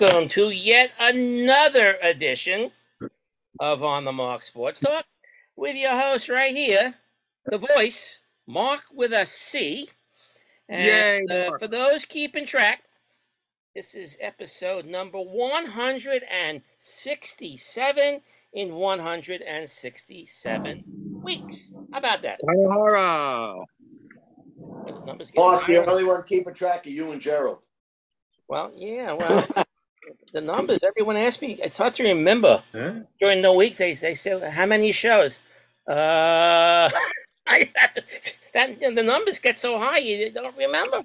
welcome to yet another edition of On the Marc Sports Talk with your host right here, the voice, Marc with a C. And Yay, uh, for those keeping track, this is episode number 167 in 167 weeks. How about that? Hara. The numbers getting Marc, the only one keeping track of you and Gerald. Well, yeah, well, the numbers, everyone asks me, it's hard to remember. Huh? During the week, they, they say, how many shows? Uh, I have to, that, the numbers get so high, you don't remember.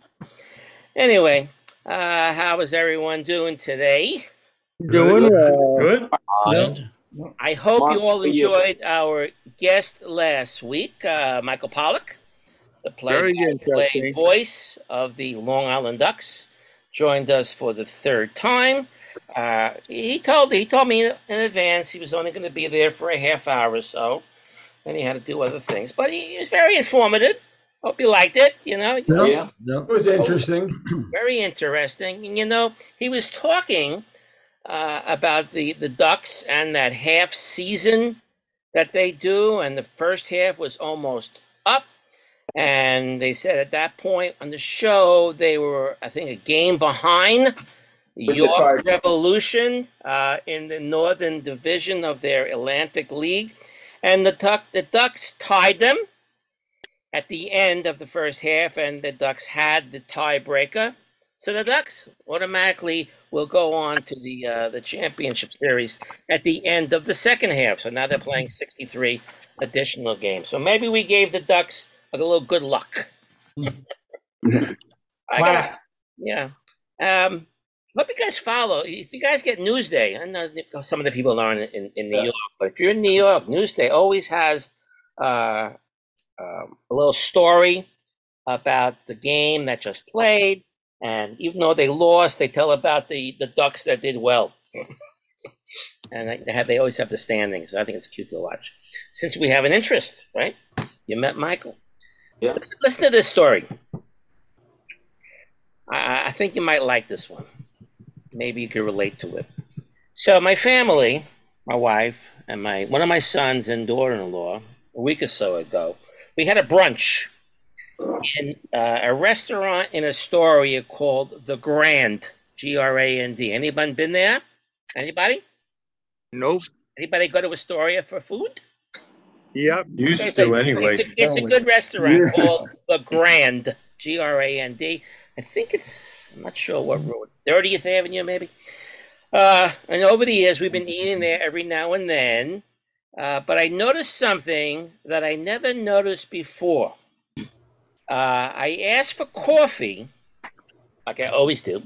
Anyway, uh, how is everyone doing today? Doing well. Good. Good. I hope Marc, you all for you. enjoyed our guest last week, uh, Michael Pollock, the play-by-play voice of the Long Island Ducks, joined us for the third time. Uh, he told he told me in advance he was only going to be there for a half hour or so, and he had to do other things. But he was very informative. Hope you liked it. You know, Yeah. Yep. It was interesting. very interesting. And you know, he was talking uh, about the the Ducks and that half season that they do, and the first half was almost up. And they said at that point on the show they were, I think, a game behind the York Revolution uh, in the Northern Division of their Atlantic League, and the Duck the Ducks tied them at the end of the first half, and the Ducks had the tiebreaker. So the Ducks automatically will go on to the uh, the championship series at the end of the second half. So now they're playing 63 additional games. So maybe we gave the Ducks a little good luck. I got, yeah. Um, hope you guys follow. If you guys get Newsday, I know some of the people aren't in, in New Yeah. York, but if you're in New York, Newsday always has uh, um, a little story about the game that just played. And even though they lost, they tell about the, the Ducks that did well. and they have they always have the standings. I think it's cute to watch. Since we have an interest, right? You met Michael. Yeah. Listen, listen to this story. I, I think you might like this one. Maybe you could relate to it. So my family, my wife, and my one of my sons and daughter-in-law, a week or so ago, we had a brunch in uh, a restaurant in Astoria called the Grand, G R A N D. Anybody been there? Anybody? Nope. Anybody go to Astoria for food? Yep. Used It's to anyway. It's a, it's a good restaurant called the Grand, G R A N D. I think it's I'm not sure what road, 30th Avenue maybe. Uh, and over the years we've been eating there every now and then. Uh, but I noticed something that I never noticed before. Uh, I asked for coffee, like I always do,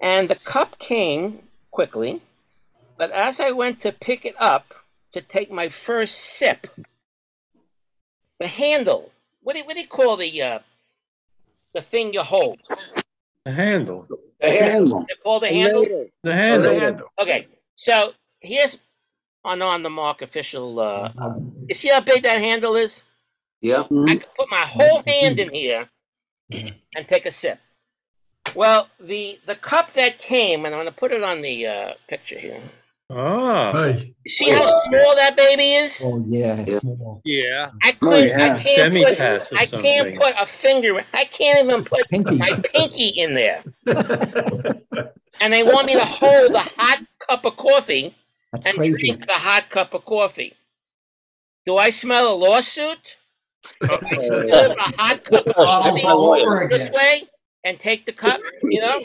and the cup came quickly. But as I went to pick it up to take my first sip, the handle, what do, you, what do you call the uh, the thing you hold? The handle. The Handle. They call the handle. The handle. handle. Okay, so here's on on the mark official. Uh, uh, you see how big that handle is? Yeah. I could put my whole hand in here and take a sip. Well, the the cup that came, and I'm going to put it on the uh, picture here. Ah. Hey, see how small that baby is? Oh yeah, Yeah. small. Yeah. I couldn't. yeah. I can't put. Demi-tasse or I can't put a finger. I can't even put Pinky. my pinky in there. And they want me to hold a hot cup of coffee That's and crazy. drink the hot cup of coffee. Do I smell a lawsuit? Hold a hot cup of Oh, all over coffee this way and take the cup. You know,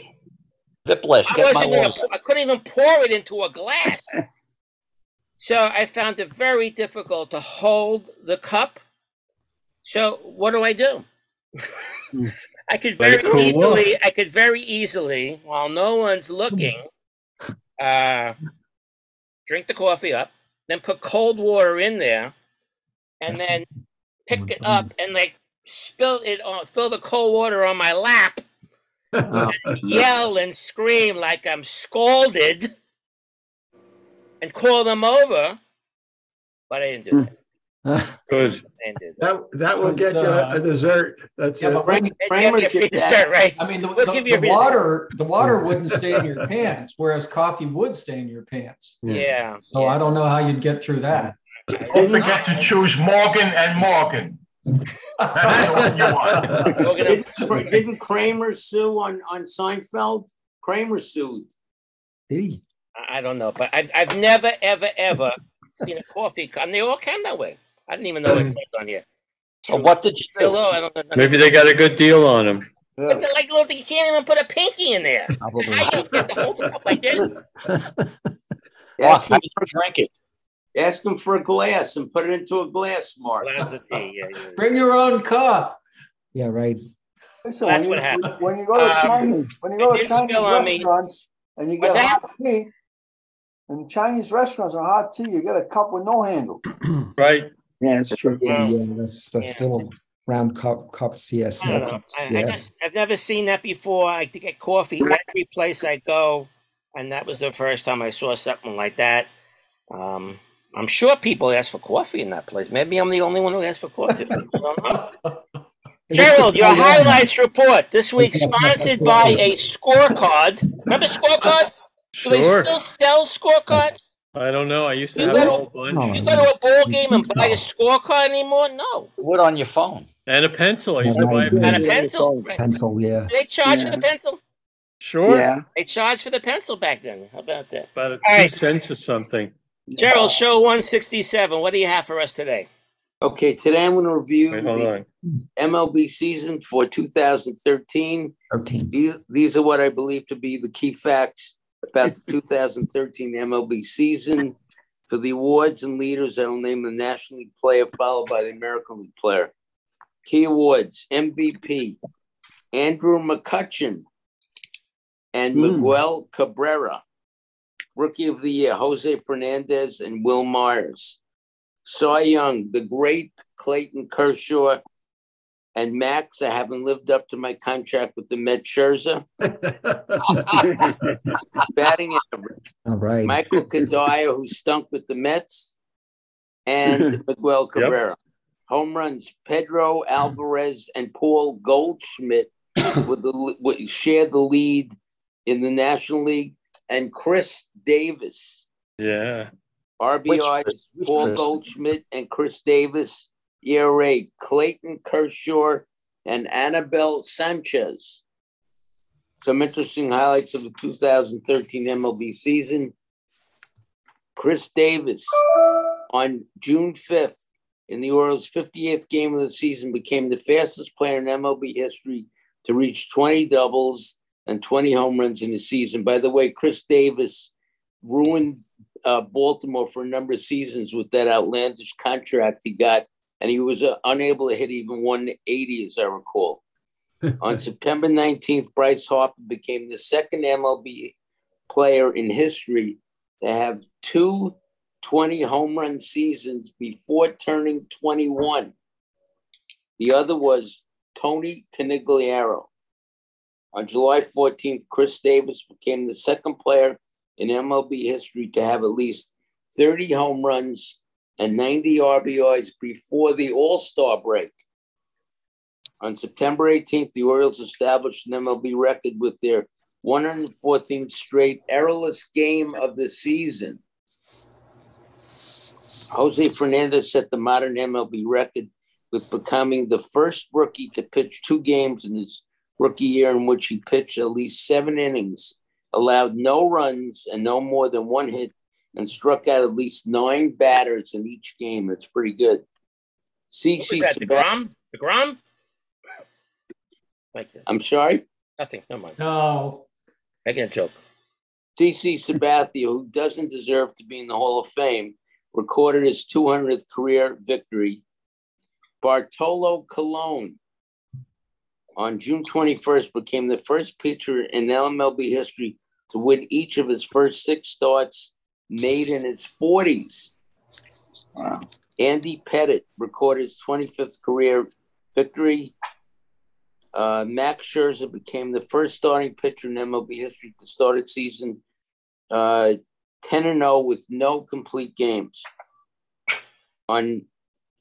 Viplish, I get my wasn't gonna. I couldn't even pour it into a glass. So I found it very difficult to hold the cup. So what do I do? I could very cool easily. I could very easily, while no one's looking, uh, drink the coffee up, then put cold water in there, and then pick it up and like spill it on, spill the cold water on my lap, Oh, yell and scream like I'm scalded, and call them over. But I didn't do that. Good. That, that will get you uh, a dessert. That's Yeah, it. but Kramer, Yeah, Kramer yeah, did yeah, that. right. I mean, the, We'll the- give you the reason. water, the water wouldn't stay in your pants, whereas coffee would stay in your pants. Yeah. So I don't know how you'd get through that. Don't forget to choose Morgan and Morgan. That's the one you want. Didn't didn't Kramer sue on, on Seinfeld? Kramer sued. Hey, I don't know, but I, I've never, ever, ever seen a coffee cup. And they all came that way. I didn't even know it was on here. Well, what did you Still, do? though, I don't know. Maybe they got a good deal on them. But they're like, look, you can't even put a pinky in there. probably. I just get to whole cup like this. Ask him, drink it? Ask them for a glass and put it into a glass, Marc. Glass of tea, yeah, yeah. Bring your own cup. Yeah, right. Listen, That's when you, what happened. when you go to Um, Chinese, when you go to Chinese spill on me. restaurants and you get hot tea, in Chinese restaurants and hot tea, you get a cup with no handle. Right. Yeah, it's true. Yeah. Yeah, that's that's Yeah. little round cup cups. Yeah, I small don't know. cups. I, I Yeah. just, I've never seen that before. I to get coffee every place I go, and that was the first time I saw something like that. Um, I'm sure people ask for coffee in that place. Maybe I'm the only one who asks for coffee. I don't know. Gerald, your highlights report this week sponsored by a scorecard. Remember scorecards? Do they still sell scorecards? I don't know. I used to You have a whole bunch. You go to a ball game and buy a scorecard anymore? No. What on your phone? And a pencil. I used to buy a Yeah. And a pencil. pencil. Right. Pencil. Yeah. They charge for the pencil. Sure. Yeah. They charged for the pencil back then. How about that? About two All right. cents or something. Gerald, show 167. What do you have for us today? Okay, today I'm going to review Wait, hold the on. MLB season for 2013. Thirteen. These, these are what I believe to be the key facts about the 2013 MLB season. For the awards and leaders, I will name the National League player followed by the American League player. Key awards MVP Andrew McCutchen and Hmm. Miguel Cabrera. Rookie of the Year Jose Fernandez and Wil Myers. Cy Young, the great Clayton Kershaw, and Max. I haven't lived up to my contract with the Met Scherzer. Batting average, All right. Michael Cuddyer, who stunk with the Mets, and Miguel Cabrera. Home runs, Pedro Alvarez and Paul Goldschmidt with the with, shared the lead in the National League, and Chris Davis. Yeah. RBIs, Which Paul Chris? Goldschmidt and Chris Davis. ERA, Clayton Kershaw and Anibal Sanchez. Some interesting highlights of the 2013 MLB season. Chris Davis on June 5th in the Orioles' 58th game of the season became the fastest player in MLB history to reach 20 doubles and 20 home runs in a season. By the way, Chris Davis ruined uh, Baltimore for a number of seasons with that outlandish contract he got, and he was uh, unable to hit even 180, as I recall. On September 19th, Bryce Harper became the second MLB player in history to have two 20 home run seasons before turning 21. The other was Tony Conigliaro. On July 14th, Chris Davis became the second player in MLB history to have at least 30 home runs and 90 RBIs before the All Star break. On September 18th, the Orioles established an MLB record with their 114th straight errorless game of the season. Jose Fernandez set the modern MLB record with becoming the first rookie to pitch two games in his rookie year in which he pitched at least seven innings, allowed no runs and no more than one hit, and struck out at least nine batters in each game. That's pretty good. What was CC that, Sabathia. DeGrom? DeGrom? Like. I'm sorry. Nothing. Never mind. No. Making a joke. CC Sabathia, who doesn't deserve to be in the Hall of Fame, recorded his 200th career victory. Bartolo Colon on June 21st became the first pitcher in MLB history to win each of his first six starts made in his 40s. Wow. Andy Pettitte recorded his 25th career victory. Uh, Max Scherzer became the first starting pitcher in MLB history to start its season uh, 10 and 0 with no complete games. On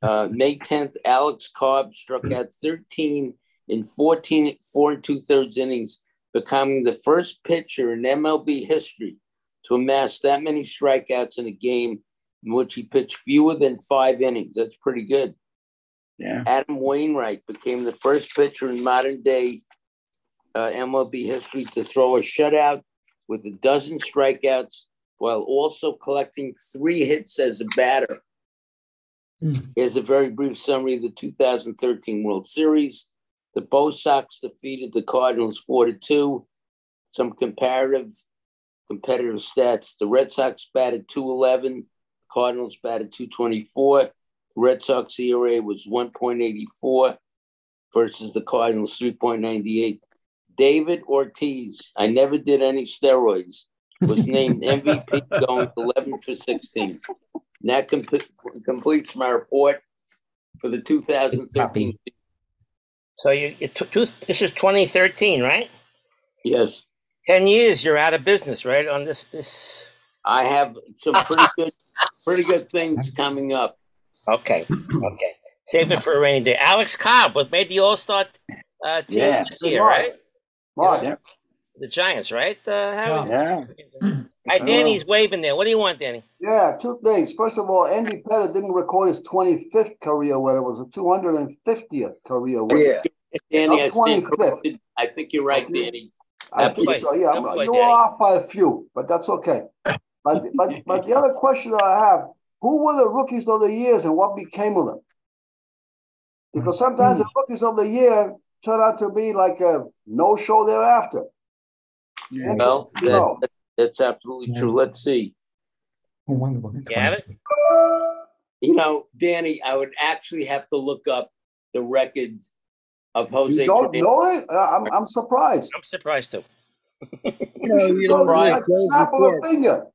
Uh, May tenth, Alex Cobb struck out thirteen in 14, four and two thirds innings, becoming the first pitcher in MLB history to amass that many strikeouts in a game in which he pitched fewer than five innings. That's pretty good. Yeah. Adam Wainwright became the first pitcher in modern day uh, MLB history to throw a shutout with a dozen strikeouts while also collecting three hits as a batter. Here's a very brief summary of the 2013 World Series. The Bo Sox defeated the Cardinals 4 to 2. Some comparative competitive stats. The Red Sox batted 211, Cardinals batted 224. The Red Sox ERA was 1.84 versus the Cardinals 3.98. David Ortiz, I never did any steroids, was named MVP going 11 for 16. And that com- completes my report for the 2013. So you, you took two, this is 2013, right? Yes, 10 years you're out of business, right? On this, this. I have some pretty good, pretty good things coming up. Okay. Okay. Save it for a rainy day. Alex Cobb was made the All Star uh, team Yeah. this year, right? Marc, Yeah. The Giants, right? Uh? Yeah. Hi, Danny's waving there. What do you want, Danny? yeah, two things. First of all, Andy Pettitte didn't record his twenty-fifth career win. It was a two hundred and fiftieth career win. Yeah. Danny, I I'm 25th. I think you're right, Danny. I think Absolutely. so, yeah, I'm- Absolutely, you're Danny. off by a few, but that's okay. But, but, but the other question that I have, who were the rookies of the years and what became of them? Because sometimes the hmm. rookies of the year turn out to be like a no-show thereafter. Yeah. Well, You know. that, that's absolutely true. Let's see. Oh, wonderful. You have it? You know, Danny, I would actually have to look up the record of Jose You don't Fernandez. know it? Uh, I'm, I'm surprised. I'm surprised too. You know, you know, Right. Like Joe's snap of report, a finger.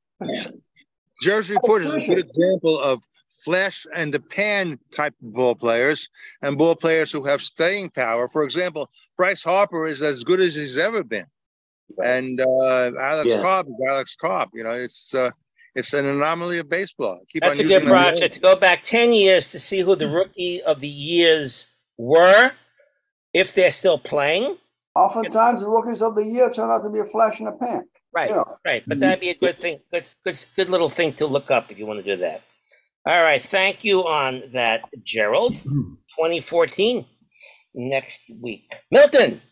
Joe's report is a good example of flash and the pan type of ball players and ball players who have staying power. For example, Bryce Harper is as good as he's ever been, and uh, Alex Yeah. Cobb is Alex Cobb. You know, it's uh, it's an anomaly of baseball. Keep That's on a using good project to go back 10 years to see who the rookie of the years were, if they're still playing. Oftentimes, the rookies of the year turn out to be a flash in the pan. Right, Yeah. right. But that'd be a good thing, good, good, good little thing to look up if you want to do that. All right, thank you on that, Gerald. 2014 next week. Milton,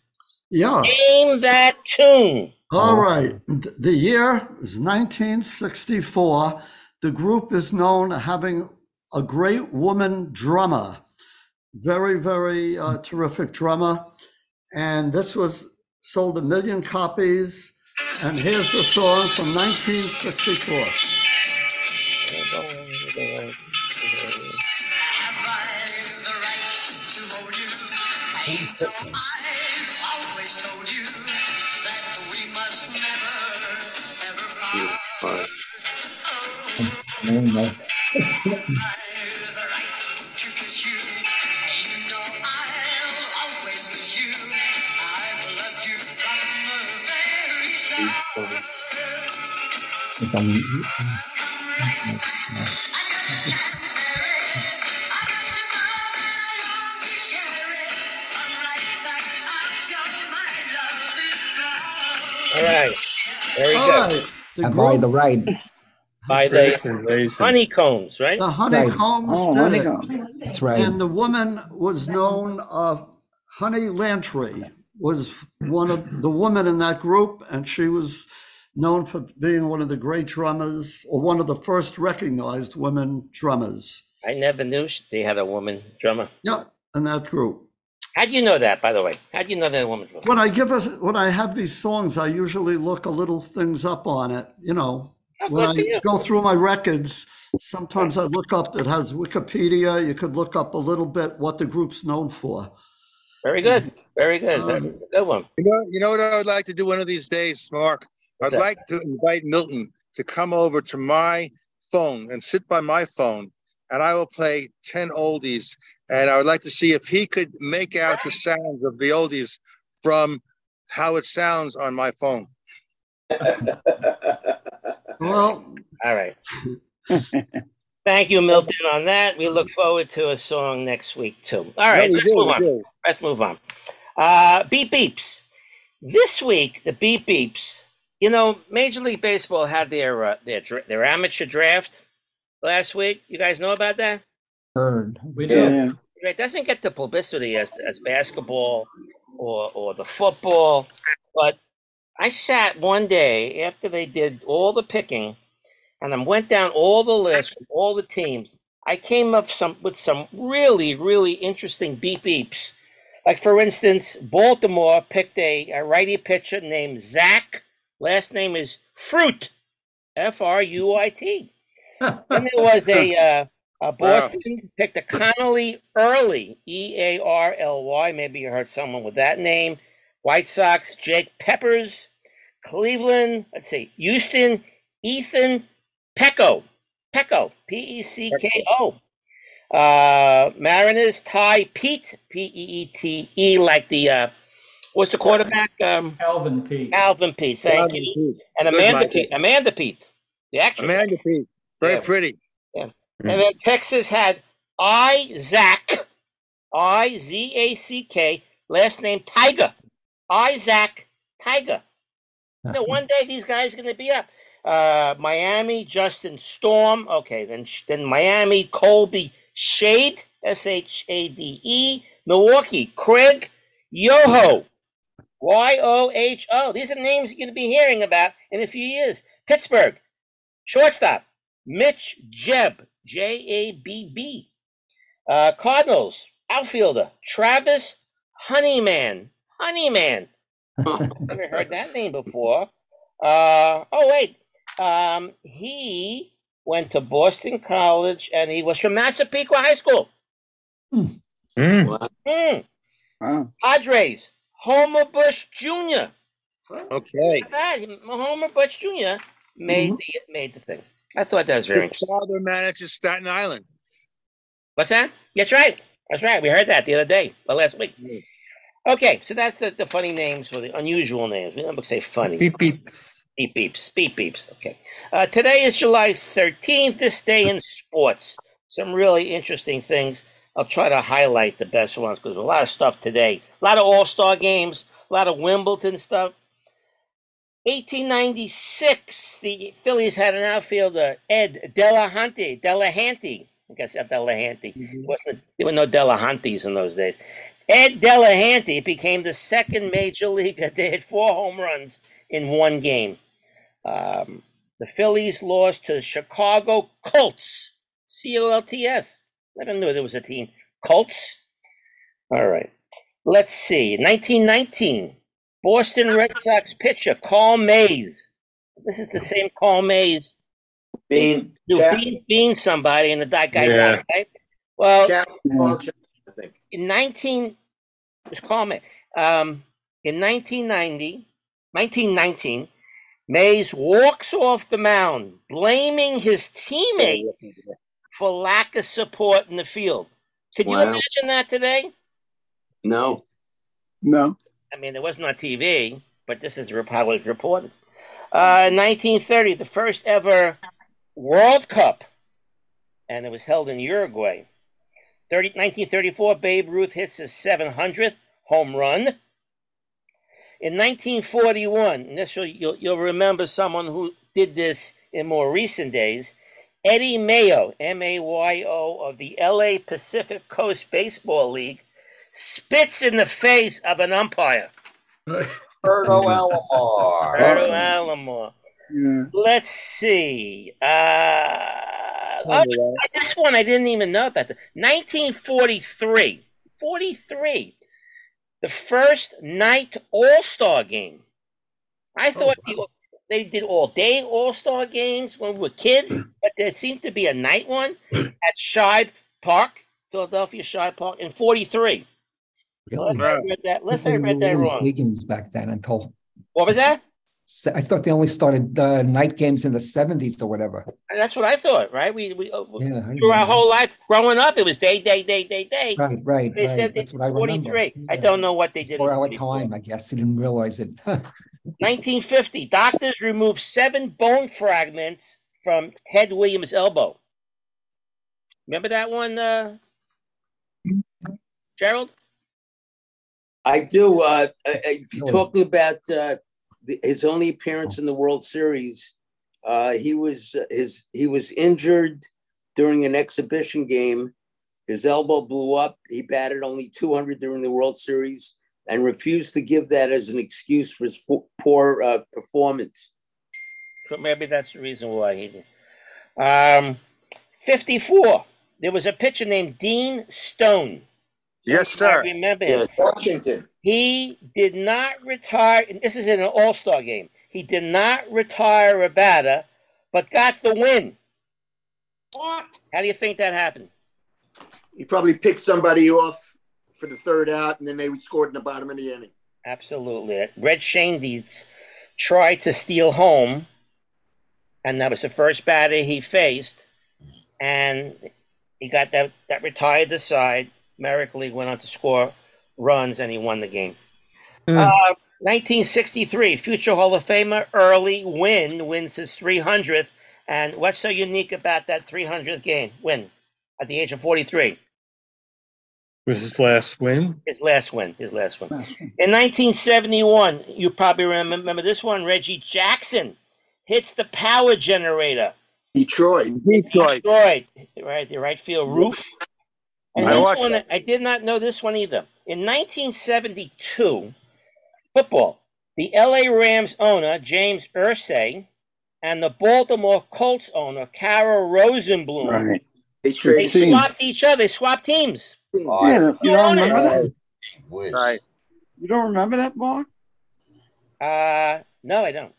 Yeah, name that tune. all right. The year is 1964. The group is known as having a great woman drummer, very, very uh, terrific drummer. And this was sold a million copies. And here's the song from 1964. All right, very All good. right. The And by group, the right. By the Raisin, raisin. honeycombs, right? the Honeycombs Oh, did it. honeycomb. That's right. And the woman was known, uh, Honey Lantree was one of the women in that group, and she was known for being one of the great drummers, or one of the first recognized women drummers. I never knew they had a woman drummer. Yeah, in that group. How do you know that, by the way? How do you know that a woman drummer? When I give us, when I have these songs, I usually look a little things up on it. You know, Oh, when good I you. go through my records, sometimes I look up. It has Wikipedia. You could look up a little bit what the group's known for. Very good. Very good. Um, That's a good one. You know, you know what I would like to do one of these days, Marc? I'd that? like to invite Milton to come over to my phone and sit by my phone, and I will play 10 oldies. And I would like to see if he could make out the sounds of the oldies from how it sounds on my phone. Well, All right. Thank you, Milton, on that. We look forward to a song next week too. All right, we let's do, move on. Let's move on. Uh, beep beeps. This week, the beep beeps. You know, Major League Baseball had their uh, their their amateur draft last week. You guys know about that? Heard. We do. Yeah. It doesn't get the publicity as as basketball or or the football, but I sat one day after they did all the picking, and I went down all the lists, all the teams. I came up some with some really really interesting beep beeps. Like for instance, Baltimore picked a, a righty pitcher named Zach. Last name is Fruit, F R U I T. Then there was a, uh, a Boston picked a Connelly Early, E A R L Y. Maybe you heard someone with that name. White Sox, Jake Peppers. Cleveland, let's see, Houston, Ethan Pecko. Pecko, P E C K O. Uh, Mariners, Tai Peete, P E E T E, like the, uh, what's the quarterback? Um, Calvin Pete. Alvin Pete, thank Alvin you. Pete. And Amanda Michael. Pete, Amanda Peet, the actress. Amanda Peet. Very Yeah. pretty. And then Texas had Izack, I Z A C K, last name Tiger. Izack Tiger. You know, one day these guys are going to be up. Uh, Miami, Justin Storm. Okay, then then Miami, Colby Shade, S H A D E. Milwaukee, Craig Yoho, Y O H O. These are names you're going to be hearing about in a few years. Pittsburgh, shortstop, Mitch Jebb, J A B B. Uh, Cardinals, outfielder, Travis Honeyman. Honeyman. I never heard that name before. Uh, oh, wait. Um, he went to Boston College and he was from Massapequa High School. Mm. Hmm. Wow. Padres, Homer Bush Jr. Okay. Homer Bush Jr. made the made the thing. I thought that was very His interesting. father manages Staten Island. What's that? That's right. That's right. We heard that the other day, well, last week. Okay, so that's the, the funny names for the unusual names. We don't say funny. Beep beep. Beep beeps. Beep beeps. Okay. Uh, today is July 13th. This day in sports. Some really interesting things. I'll try to highlight the best ones because a lot of stuff today. A lot of All Star games, a lot of Wimbledon stuff. 1896, the Phillies had an outfielder, Ed Delahanty. Delahanty. I guess not Delahanty. Wasn't there were no Delahanties in those days. Ed Delahanty became the second major leaguer to hit four home runs in one game. Um, the Phillies lost to the Chicago Colts. C O L T S. Never knew there was a team. Colts. All right. Let's see. 1919. Boston Red Sox pitcher Carl Mays. This is the same Carl Mays Bean. who Chap- beat, beat somebody and the that guy Yeah. died, right? Well, Chap- Paul Chap- in 19 just call me um in 1990 1919 mays walks off the mound blaming his teammates for lack of support in the field. Could you imagine that today? No. No. i mean it wasn't on tv but this is how it was reported. Uh 1930 the first ever world cup and it was held in uruguay 30, 1934, Babe Ruth hits his 700th home run. In 1941, and this will, you'll, you'll remember someone who did this in more recent days. Eddie Mayo, M A Y O, of the LA Pacific Coast Baseball League, spits in the face of an umpire. Berto Alomar. Errol Alomar. Yeah. Let's see. Uh, oh, this one I didn't even know about. The 1943. 43. The first night All Star game. I oh, thought the- they did all day All Star games when we were kids, but there seemed to be a night one at Shibe Park, Philadelphia Shibe Park, in 43. Unless I read that, unless I read that wrong. back then until What was that? Se- I thought they only started uh, night games in the seventies or whatever. That's what I thought, right? We we uh, Yeah, through our whole life growing up, it was day, day, day, day, day. Right, right, They right. said That's it's what I remember. 43. I don't know what they did. in Four hour time, I guess. I didn't realize it. 1950, doctors removed seven bone fragments from Ted Williams' elbow. Remember that one, uh, Gerald? I do. Uh, uh, if you're talking about uh, the, his only appearance in the World Series, uh, he was his he was injured during an exhibition game. His elbow blew up. He batted only 200 during the World Series and refused to give that as an excuse for his poor uh, performance. So maybe that's the reason why he did. Um, 54. There was a pitcher named Dean Stone. Yes, I sir. remember Yes, him. Washington. He did not retire. and This is in an All Star game. He did not retire a batter, but got the win. What? How do you think that happened? He probably picked somebody off for the third out, and then they scored in the bottom of the inning. Absolutely. Red Schoendienst tried to steal home, and that was the first batter he faced. And he got that, that retired the side. Merrick Lee went on to score runs, and he won the game. Uh, 1963, future Hall of Famer Early Wynn wins his 300th. And what's so unique about that 300th game win at the age of 43? Was his last win? His last win. His last win. In 1971, you probably remember, remember this one. Reggie Jackson hits the power generator. Detroit. Detroit. Detroit. Right, the right field roof. And I watched one. I did not know this one either. In 1972, football, the LA Rams owner, James Irsay, and the Baltimore Colts owner, Carroll Rosenbloom, Right. They they swapped each other. They swapped teams. Oh, Yeah, you don't remember that? Right. You don't remember that, Marc? Uh, no, I don't.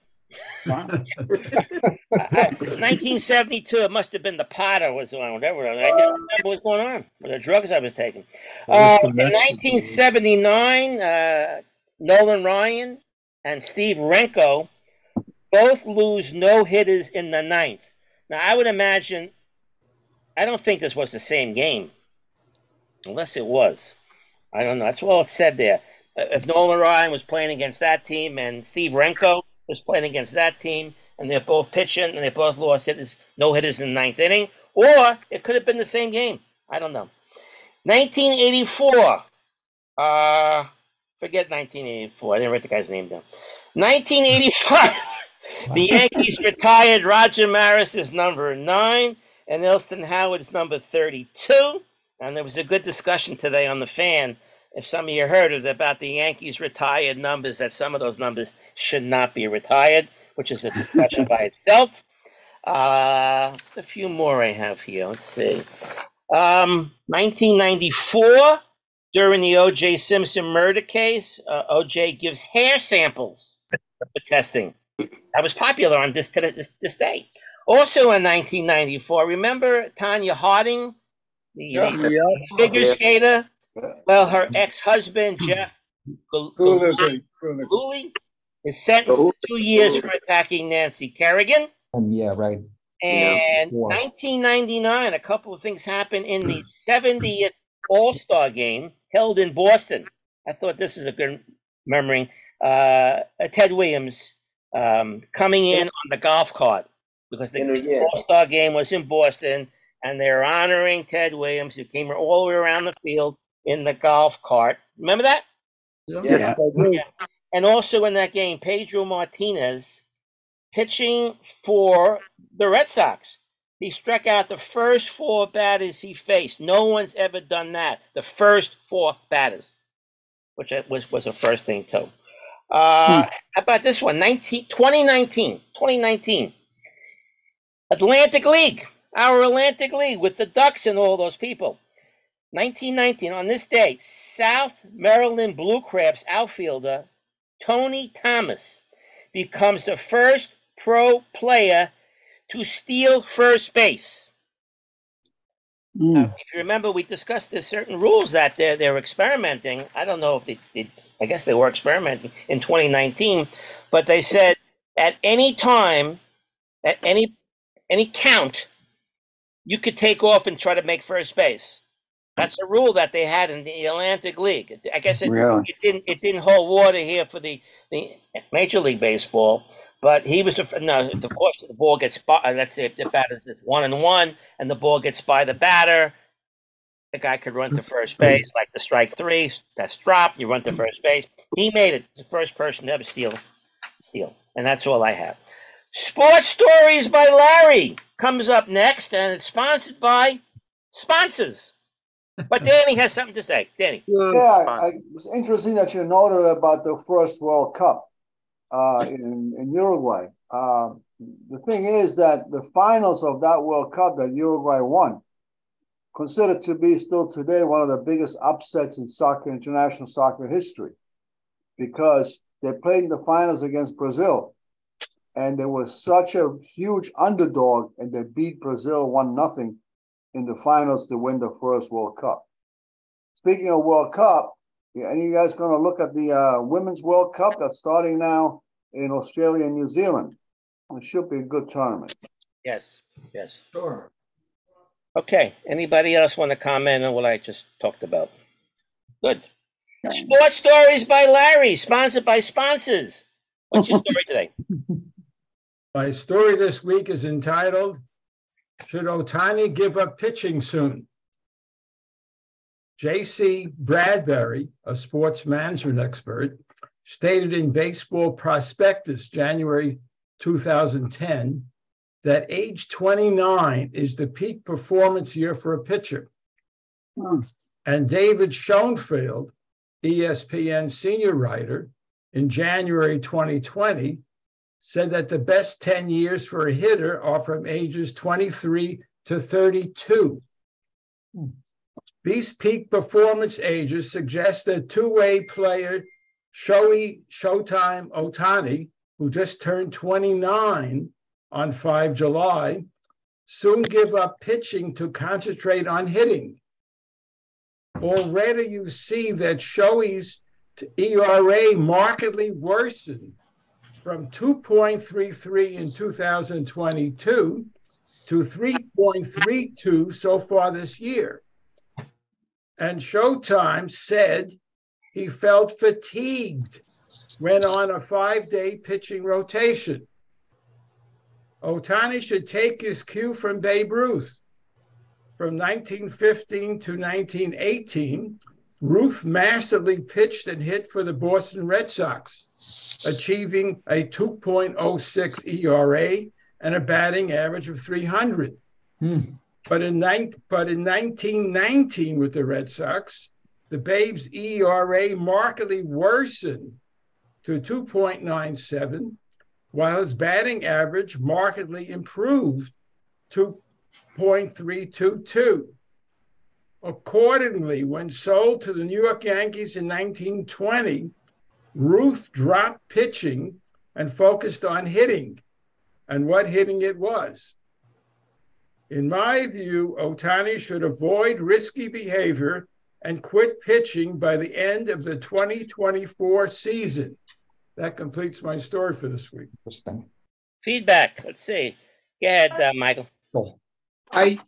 Wow. I, I, 1972, it must have been the Potter was on, whatever. I don't remember what was going on with the drugs I was taking. Uh, in 1979, uh, Nolan Ryan and Steve Renko both lose no hitters in the ninth. Now, I would imagine, I don't think this was the same game, unless it was. I don't know. That's all it said there. Uh, If Nolan Ryan was playing against that team and Steve Renko was playing against that team, and they're both pitching and they both lost hitters, no hitters in the ninth inning, or it could have been the same game. I don't know. 1984. Uh, forget 1984. I didn't write the guy's name down. 1985. the Yankees retired Roger Maris's number nine and Elston Howard's number 32. And there was a good discussion today on the fan. If some of you heard it about the Yankees retired numbers, that some of those numbers should not be retired, which is a discussion by itself. Uh, just a few more I have here. Let's see. Um, 1994, during the O.J. Simpson murder case, uh, O.J. gives hair samples for testing. That was popular on this, this this day. Also in 1994, remember Tonya Harding, the uh, figure Yeah. skater? Well, her ex-husband Jeff Gal- is sentenced to two years for attacking Nancy Kerrigan. Um, yeah, right. And Wow. 1999, a couple of things happened in the 70th All Star game held in Boston. I thought this is a good memory. Uh, Ted Williams um, coming in on the golf cart because the yeah. All Star game was in Boston, and they're honoring Ted Williams, who came all the way around the field in the golf cart. Remember that? Yes. And also in that game, Pedro Martinez pitching for the Red Sox. He struck out the first four batters he faced. No one's ever done that. The first four batters, which I- was, was a first thing, too. Uh, How about this one? 19, 2019. 2019. Atlantic League. Our Atlantic League with the Ducks and all those people. 1919, on this day, South Maryland Blue Crabs outfielder Tony Thomas becomes the first pro player to steal first base. Mm. If you remember, we discussed there's certain rules that they're, they're experimenting. I don't know if they, they, I guess they were experimenting in 2019, but they said at any time, at any any count, you could take off and try to make first base. That's a rule that they had in the Atlantic League. I guess it, Really? it didn't it didn't hold water here for the, the Major League Baseball. But he was no. Of course, the ball gets by. Uh, let's say if the batter's it's one and one, and the ball gets by the batter, the guy could run to first hmm. base, like the strike three. That's dropped. You run to first base. He made it the first person to ever steal, steal, and that's all I have. Sports Stories by Larry comes up next, and it's sponsored by sponsors. But Danny has something to say. Danny. Yeah, I, it's interesting that you noted about the first World Cup uh, in, in Uruguay. Uh, the thing is that the finals of that World Cup that Uruguay won, considered to be still today one of the biggest upsets in soccer, international soccer history, because they played in the finals against Brazil, and they were such a huge underdog, and they beat Brazil one nothing in the finals to win the first World Cup. Speaking of World Cup, yeah, any of you guys going to look at the uh, Women's World Cup that's starting now in Australia and New Zealand? It should be a good tournament. Yes. Yes. Sure. Okay. Anybody else want to comment on what I just talked about? Good. Sports Stories by Larry, sponsored by sponsors. What's your story today? My story this week is entitled, Should Ohtani Give Up Pitching Soon? J.C. Bradbury, a sports management expert, stated in Baseball Prospectus, January 2010, that age 29 is the peak performance year for a pitcher. Hmm. And David Schoenfield, E ESPN senior writer, in January 2020, said that the best 10 years for a hitter are from ages 23 to 32. These peak performance ages suggest that two-way player Shohei Showtime Ohtani, who just turned 29 on 5 July, soon give up pitching to concentrate on hitting. Already you see that Shohei's ERA markedly worsened from 2.33 in 2022 to 3.32 so far this year. And Showtime said he felt fatigued when on a five day pitching rotation. Ohtani should take his cue from Babe Ruth. From 1915 to 1918, Ruth masterfully pitched and hit for the Boston Red Sox, achieving a 2.06 ERA and a batting average of 300. Hmm. But in, nine, but in 1919 with the Red Sox, the Babes' ERA markedly worsened to 2.97, while his batting average markedly improved to 0.322. Accordingly, when sold to the New York Yankees in 1920, Ruth dropped pitching and focused on hitting, and what hitting it was. In my view, Ohtani should avoid risky behavior and quit pitching by the end of the 2024 season. That completes my story for this week. Interesting. Feedback. Let's see. Go ahead, uh, Michael. I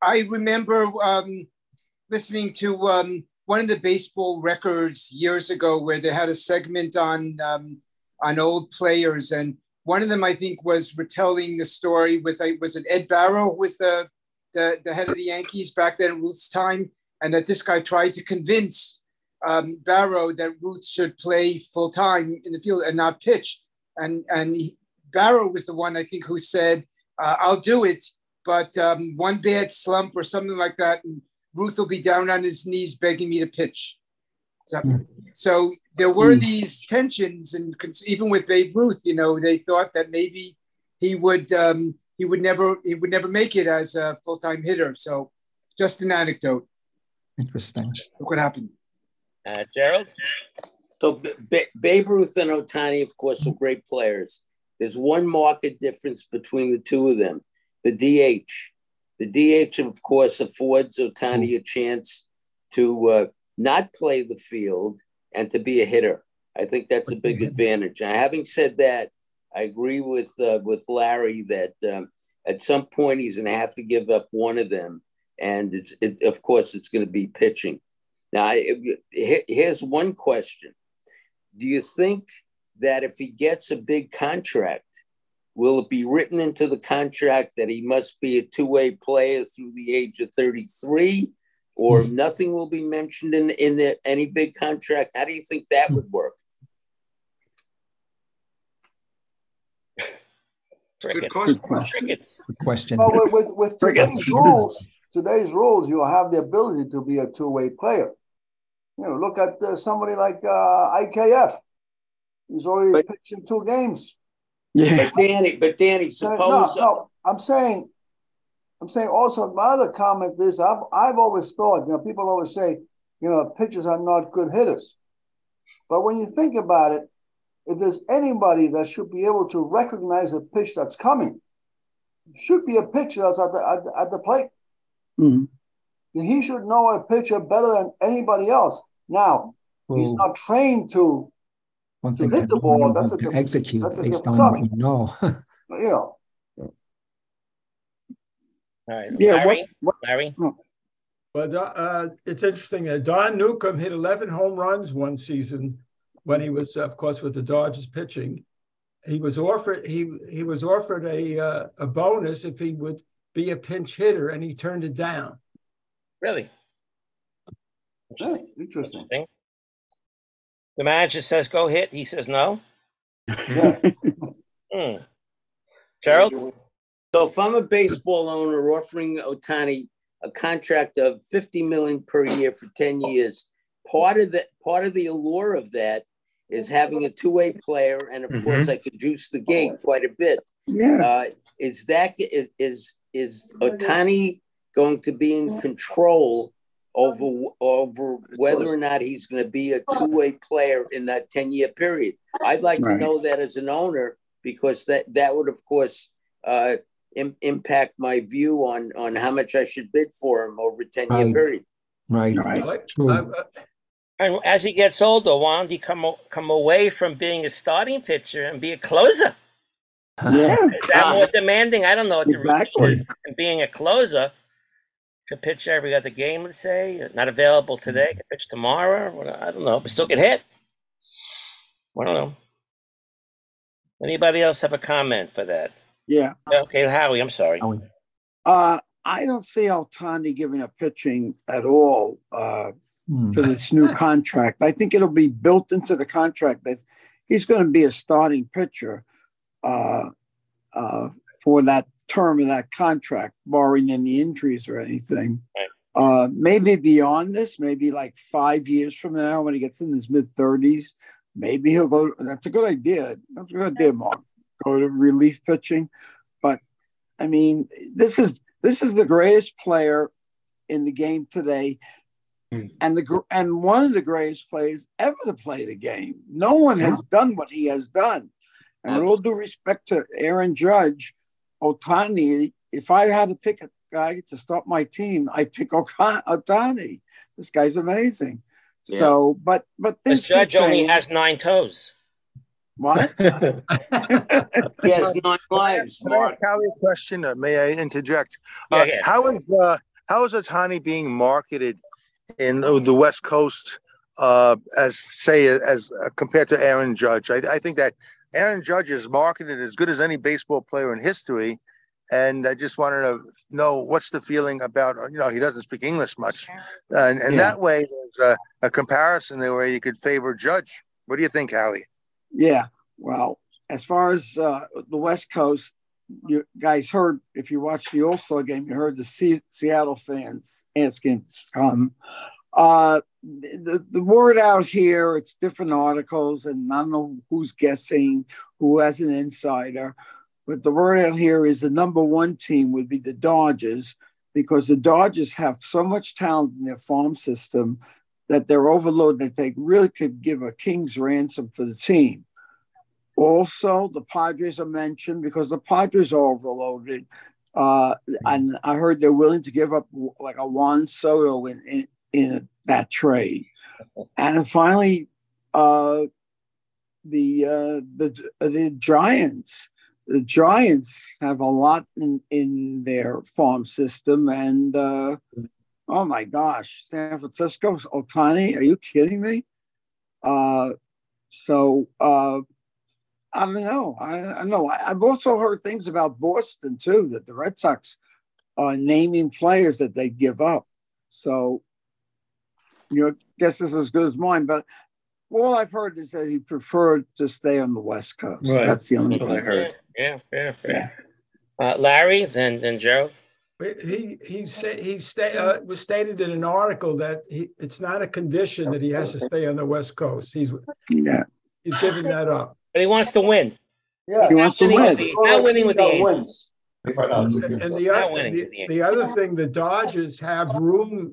I remember um, listening to um, one of the baseball records years ago where they had a segment on um, on old players, and one of them I think was retelling a story with I was it Ed Barrow who was the, the the head of the Yankees back then Ruth's time, and that this guy tried to convince um, Barrow that Ruth should play full time in the field and not pitch, and and he, Barrow was the one I think who said uh, I'll do it but um, one bad slump or something like that, and Ruth will be down on his knees begging me to pitch. So, so there were these tensions, and even with Babe Ruth, you know, they thought that maybe he would um, he would never he would never make it as a full time hitter. So, just an anecdote. Interesting. Look what happened. Uh, Gerald? So B- B- Babe Ruth and Ohtani, of course, are great players. There's one market difference between the two of them the DH. The DH, of course, affords Ohtani a chance to uh, not play the field and to be a hitter. I think that's a big advantage. Now, having said that, I agree with uh, with Larry that um, at some point he's going to have to give up one of them. and it's it, of course it's going to be pitching. Now, I, here's one question: Do you think that if he gets a big contract, will it be written into the contract that he must be a two-way player through the age of 33, or nothing will be mentioned in in the, any big contract? How do you think that would work? Crickets. Good question. Crickets. Good question. Well, with, with, with today's rules, today's rules, you have the ability to be a two-way player. You know, look at uh, somebody like uh, IKF. He's already But- pitched in two games. Yeah. But Danny, but Danny, No, suppose no, I'm saying, I'm saying also my other comment is I've I've always thought, you know, people always say, you know, pitchers are not good hitters. But when you think about it, if there's anybody that should be able to recognize a pitch that's coming, should be a pitcher that's at the at, the- at the plate. Mhm. He should know a pitcher better than anybody else. Now, he's not trained to, One to thing hit to the know, ball, that's to diff- execute that's based different on what subject. you know. you know, All right. Yeah. Larry, What? What? Larry. But uh, it's interesting. Uh, Don Newcombe hit 11 home runs one season when he was, of course, with the Dodgers pitching. He was offered he he was offered a uh, a bonus if he would be a pinch hitter, and he turned it down. Really? yeah, interesting. Interesting. The manager says go hit. He says no. Yeah. Hmm. Gerald. So if I'm a baseball owner offering Ohtani a contract of 50 million per year for 10 years, part of the part of the allure of that is having a two-way player, and of course I could juice the gate quite a bit. Yeah. Uh, is that is is is Ohtani going to be in control over over whether or not he's going to be a two-way player in that 10-year period? I'd like Right. to know that as an owner because that that would of course uh, im- impact my view on on how much I should bid for him over 10-year Right. period. Right. Right. True. I- I- And as he gets older, won't he come come away from being a starting pitcher and be a closer? Yeah. Is that more demanding? I don't know what the Exactly. routine is. And being a closer, could pitch every other game, let's say, not available today, could pitch tomorrow. I don't know, but still get hit. I don't know. Anybody else have a comment for that? Yeah. Okay, Howie, I'm sorry. Howie. Uh, I don't see Ohtani giving up pitching at all uh, Hmm. for this new contract. I think it'll be built into the contract that he's going to be a starting pitcher uh, uh, for that term of that contract, barring any injuries or anything. Uh, maybe beyond this, maybe like five years from now, when he gets in his mid 30s, maybe he'll go. That's a good idea. That's a good idea, Marc. Go to relief pitching. But I mean, this is this is the greatest player in the game today, Hmm. and the and one of the greatest players ever to play the game. No one has done what he has done. And with all due respect to Aaron Judge, Ohtani, if I had to pick a guy to stop my team, I pick Oka- Ohtani. This guy's amazing. Yeah. So, but but The judge only change. has nine toes. what? He has nine lives, Can I Marc. ask Howie a question? Or may I interject? Yeah, Uh, yeah. How is uh, how is Ohtani being marketed in the, the West Coast uh, as say as uh, compared to Aaron Judge? I, I think that Aaron Judge is marketed as good as any baseball player in history. And I just wanted to know what's the feeling about, you know, he doesn't speak English much. And, and Yeah. that way, there's a, a comparison there where you could favor Judge. What do you think, Howie? Yeah. Well, as far as uh, the West Coast, you guys heard if you watched the All Star game, you heard the C- Seattle fans asking to come. Uh, the, the word out here, it's different articles, and I don't know who's guessing, who has an insider. But the word out here is the number one team would be the Dodgers because the Dodgers have so much talent in their farm system that they're overloaded that they really could give a king's ransom for the team. Also, the Padres are mentioned because the Padres are overloaded. Uh, and I heard they're willing to give up like a Juan Soto in, in, in that trade. And finally, uh, the uh, the the Giants. the Giants have a lot in, in their farm system, and uh, oh my gosh, San Francisco, Ohtani, are you kidding me? Uh, so uh, I don't know. I, I know. I, I've also heard things about Boston too that the Red Sox are naming players that they give up. So your guess is as good as mine, but all I've heard is that he preferred to stay on the West Coast. Right. That's the only thing I heard. Yeah, yeah, yeah. Uh, Larry, then then Joe. He he said he sta- uh, was stated in an article that he, it's not a condition that he has to stay on the West Coast. He's Yeah. he's giving that up. But he wants to win. Yeah. He wants to win. with the- Not winning with the That Yankees. wins. And, and the other winning the the other thing, the Dodgers have room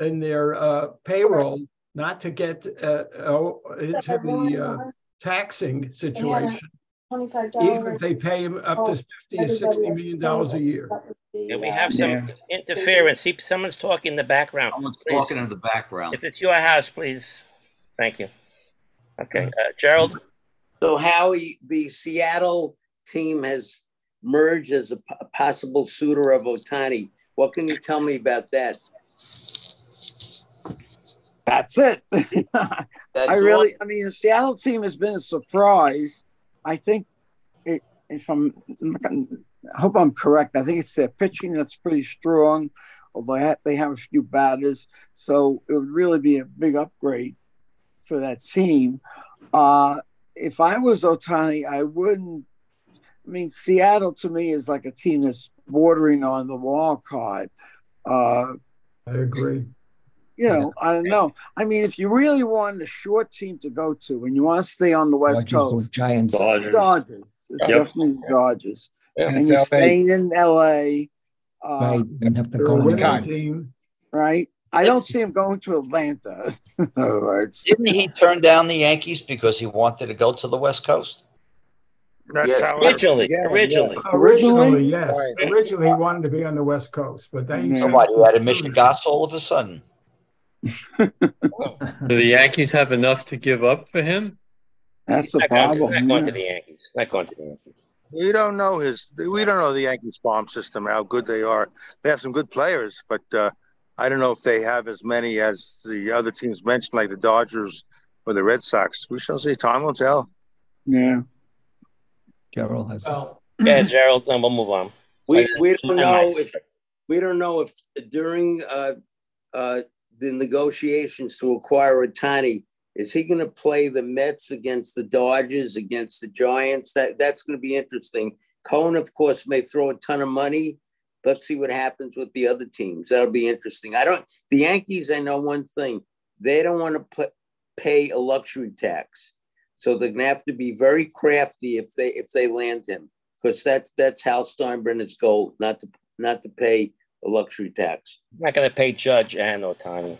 in their uh, payroll not to get uh, oh, into the uh, taxing situation. Twenty-five Even if they pay him up to fifty or sixty million dollars a year. Yeah, we have some Yeah. interference. See, someone's talking in the background. Someone's Please. talking in the background. If it's your house, please. Thank you. Okay, uh, Gerald. So Howie, the Seattle team has merged as a possible suitor of Ohtani. What can you tell me about that? That's it. That's I really, I mean, the Seattle team has been a surprise. I think, it, if I'm, I hope I'm correct. I think it's their pitching that's pretty strong, although they they have a few batters. So it would really be a big upgrade for that team. Uh, if I was Ohtani, I wouldn't. I mean, Seattle to me is like a team that's bordering on the wild card. Uh, I agree. You know, I don't know. I mean, if you really want a short team to go to and you want to stay on the West Dodgers Coast, Giants. Dodgers. Dodgers. It's Yep. definitely the Dodgers. Yeah. And It's you're staying in LA, uh, Right, you're have to go a on time. team. right? I don't see him going to Atlanta. In words. Didn't he turn down the Yankees because he wanted to go to the West Coast? That's Yes. how. Originally, Yeah, originally. Originally, yes. Right. Originally, he wanted to be on the West Coast, but then. Yeah. So what? He had a Michigas all of a sudden. Do the Yankees have enough to give up for him? That's the Not going, to, problem. not going to the Yankees. Not going to the Yankees. We don't know his. We don't know the Yankees farm system how good they are. They have some good players, but uh, I don't know if they have as many as the other teams mentioned, like the Dodgers or the Red Sox. We shall see. Time will tell. Yeah. Gerald has. Well, Yeah, Gerald. Then we'll move on. We, we don't know if we don't know if during uh, uh, the negotiations to acquire Ohtani, is he going to play the Mets against the Dodgers against the Giants? That that's going to be interesting. Cohen, of course, may throw a ton of money. Let's see what happens with the other teams. That'll be interesting. I don't. The Yankees, I know one thing: they don't want to put pay a luxury tax, so they're going to have to be very crafty if they if they land him because that's that's Hal Steinbrenner's goal, not to not to pay a luxury tax. He's not going to pay Judge and Ohtani.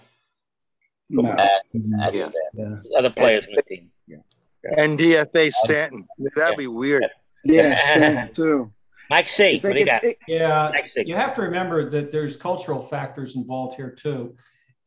No. That's Yeah. Yeah. Other players in the team. Yeah. And DFA Stanton. That'd be weird. Yeah, sure, too. Mike C. What do you got? pick- Yeah, you have to remember that there's cultural factors involved here too.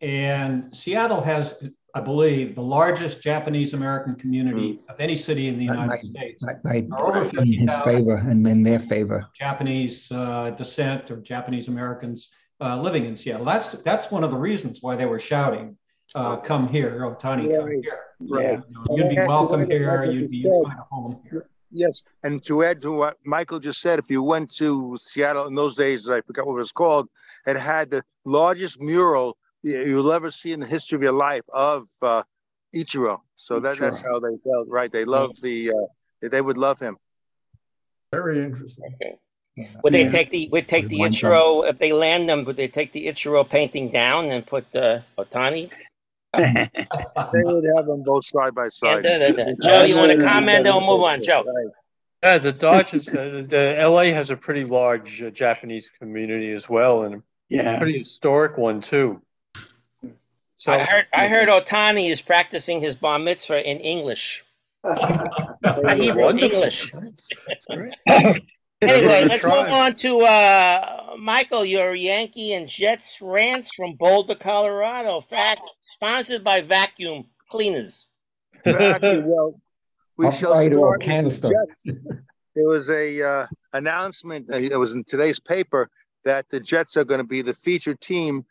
And Seattle has, I believe, the largest Japanese American community of any city in the Right, United right, States. Right, right. Are over In his favor and in their favor. Japanese uh, descent or Japanese Americans uh, living in Seattle. That's that's one of the reasons why they were shouting, uh, "Come here, Ohtani, come Right. here." Yeah. You know, you'd be welcome here. You'd be you'd find a home here. Yes, and to add to what Michael just said, if you went to Seattle in those days, I forgot what it was called, it had the largest mural you- you'll ever see in the history of your life of uh, Ichiro. So that, that's how they felt, right? They love the, uh, they would love him. Very interesting. Okay. Would they Yeah. take the would take the One Ichiro if they land them? Would they take the Ichiro painting down and put uh, Ohtani? They would have them both side by Yeah, side. da, da, da. Joe, you want to comment? Then we'll move on. Joe. Yeah, the Dodgers, uh, the LA has a pretty large uh, Japanese community as well, and a Yeah. pretty historic one too. So I heard I heard Ohtani is practicing his bar mitzvah in English. Hebrew Wonderful. English. Anyway, let's try. move on to uh, Michael, your Yankee and Jets rants from Boulder, Colorado. Fact sponsored by Vacuum Cleaners. Exactly. Well, we shall Upright or start with the canister. Jets. there was a uh, announcement. uh, It was in today's paper that the Jets are going to be the featured team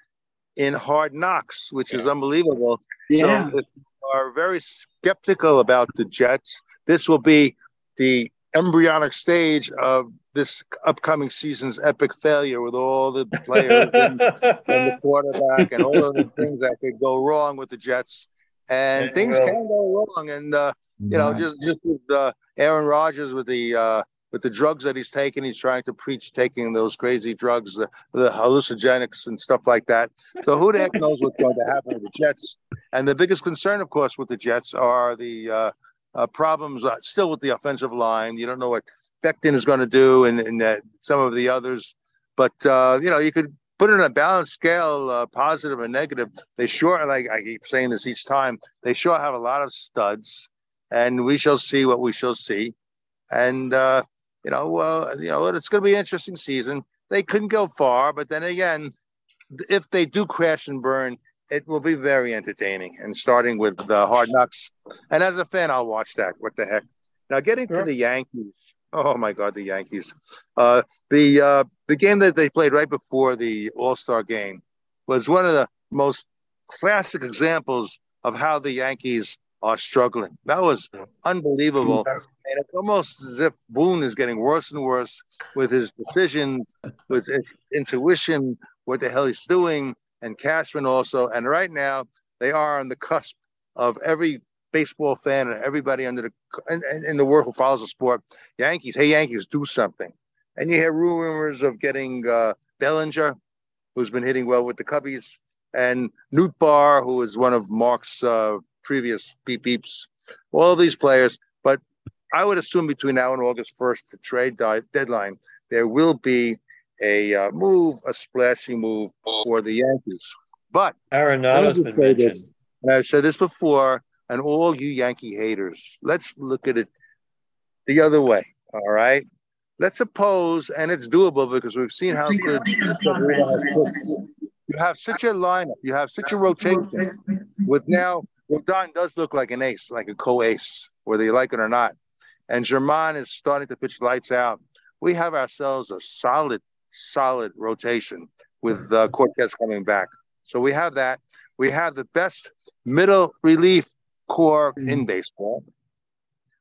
in Hard Knocks, which is unbelievable. Yeah. So if you are very skeptical about the Jets, this will be the embryonic stage of this upcoming season's epic failure with all the players and, and the quarterback and all of the things that could go wrong with the Jets. And things can go wrong. And uh, you know, just just with uh, Aaron Rodgers with the uh, with the drugs that he's taking, he's trying to preach taking those crazy drugs, the, the hallucinogenics and stuff like that. So who the heck knows what's going to happen with the Jets? And the biggest concern, of course, with the Jets are the uh, uh, problems uh, still with the offensive line. You don't know what Becton is going to do, and, and some of the others. But uh, you know, you could put it on a balanced scale, uh, positive and negative. They sure, like I keep saying this each time, they sure have a lot of studs, and we shall see what we shall see. And uh, you know, uh, you know, it's going to be an interesting season. They couldn't go far, but then again, if they do crash and burn, it will be very entertaining. And starting with the Hard Knocks, and as a fan, I'll watch that. What the heck? Now, getting to the Yankees. Oh my God, the Yankees! Uh, the uh, the game that they played right before the All Star game was one of the most classic examples of how the Yankees are struggling. That was unbelievable. And it's almost as if Boone is getting worse and worse with his decisions, with his intuition, what the hell he's doing, and Cashman also. And right now, they are on the cusp of every baseball fan and everybody under the in, in- the world who follows the sport. Yankees, hey Yankees, do something. And you hear rumors of getting uh, Bellinger, who's been hitting well with the Cubbies, and Newt Barr, who is one of Marc's uh, previous beep beeps. All of these players, but I would assume between now and August 1st, the trade di- deadline, there will be a uh, move, a splashing move for the Yankees. But let me Arenado's just been mentioned. this, and I've said this before, and all you Yankee haters, let's look at it the other way. All right. Let's suppose, and it's doable because we've seen how good you have such a lineup, you have such a rotation with now Rodon does look like an ace, like a co-ace, whether you like it or not. And German is starting to pitch lights out. We have ourselves a solid, solid rotation with uh, Cortes coming back. So we have that. We have the best middle relief core in baseball.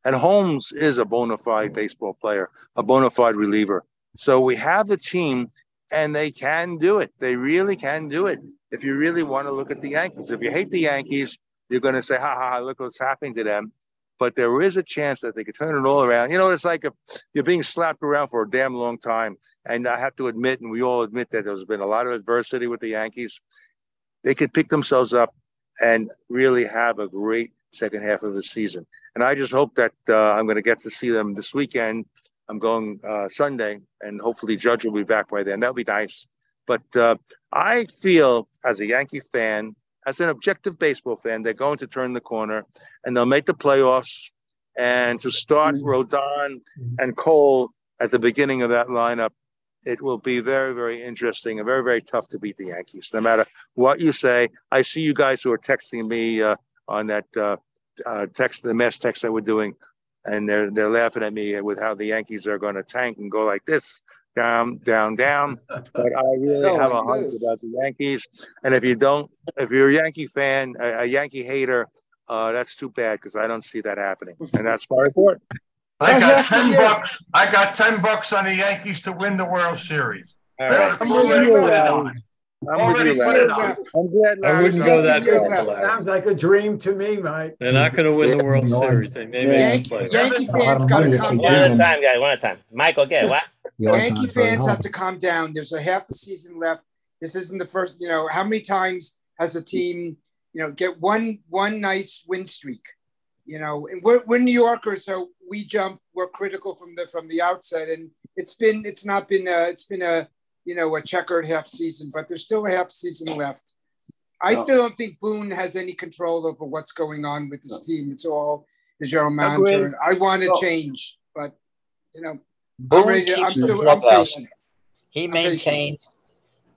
And Holmes is a bona fide baseball player, a bona fide reliever. So we have the team and they can do it. They really can do it. If you really want to look at the Yankees, if you hate the Yankees, you're going to say, ha ha, ha, look what's happening to them. But there is a chance that they could turn it all around. You know, it's like if you're being slapped around for a damn long time. And I have to admit, and we all admit that there's been a lot of adversity with the Yankees. They could pick themselves up and really have a great second half of the season. And I just hope that uh, I'm going to get to see them this weekend. I'm going uh, Sunday, and hopefully Judge will be back by then. That'll be nice. But uh, I feel, as a Yankee fan, as an objective baseball fan, they're going to turn the corner and they'll make the playoffs. And to start Rodon and Cole at the beginning of that lineup, it will be very, very interesting and very, very tough to beat the Yankees, no matter what you say. I see you guys who are texting me uh, on that uh, uh, text, the mass text that we're doing, and they're they're laughing at me with how the Yankees are going to tank and go like this, down, down, down. But I really Go have a like hunch this. about the Yankees. And if you don't, if you're a Yankee fan, a, a Yankee hater, uh, that's too bad because I don't see that happening. And that's my report. I got ten bucks. I got ten bucks on the Yankees to win the World Series. All right. I'm Already with put you, it Larry. on. I'm Already with you, Larry. I'm glad I wouldn't go that far. Sounds like a dream to me, Mike. They're not going to win the World Series. They may Yeah. Yankee, playoffs. Yankee fans got money to if calm One at a down. time, guys. One at a time. Michael, get what? Yankee fans have to calm down. There's a half a season left. This isn't the first. You know, how many times has a team, you know, get one one nice win streak? You know, and we're, we're New Yorkers, so we jump. We're critical from the from the outset, and it's been it's not been a, it's been a you know a checkered half season, but there's still a half season left. I No. still don't think Boone has any control over what's going on with his team. It's all the general manager. I want to No. change, but you know, Boone ready. To, I'm keeps the still clubhouse. He I'm patient. maintains,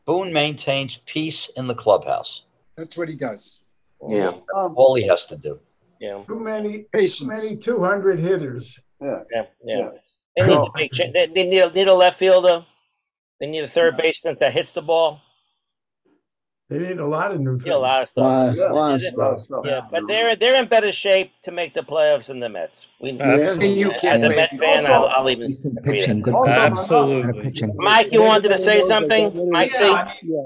Boone maintains peace in the clubhouse. That's what he does. Yeah. Um, All he has to do. Yeah, Too many, too many 200 hitters. yeah. yeah, yeah. They need, to make cha- they, they need, a, need a left fielder. They need a third baseman that hits the ball. They need a lot of new Need a lot of stuff. Lot- Yeah, lot of yeah, stuff. Yeah, but they're they're in better shape to make the playoffs than the Mets. We, Absolutely. You as can't a. Mets fan, I'll, I'll even Decent pitching, good pitching. Absolutely. Pitching. Mike, you wanted to say something? Mike, see? Yeah,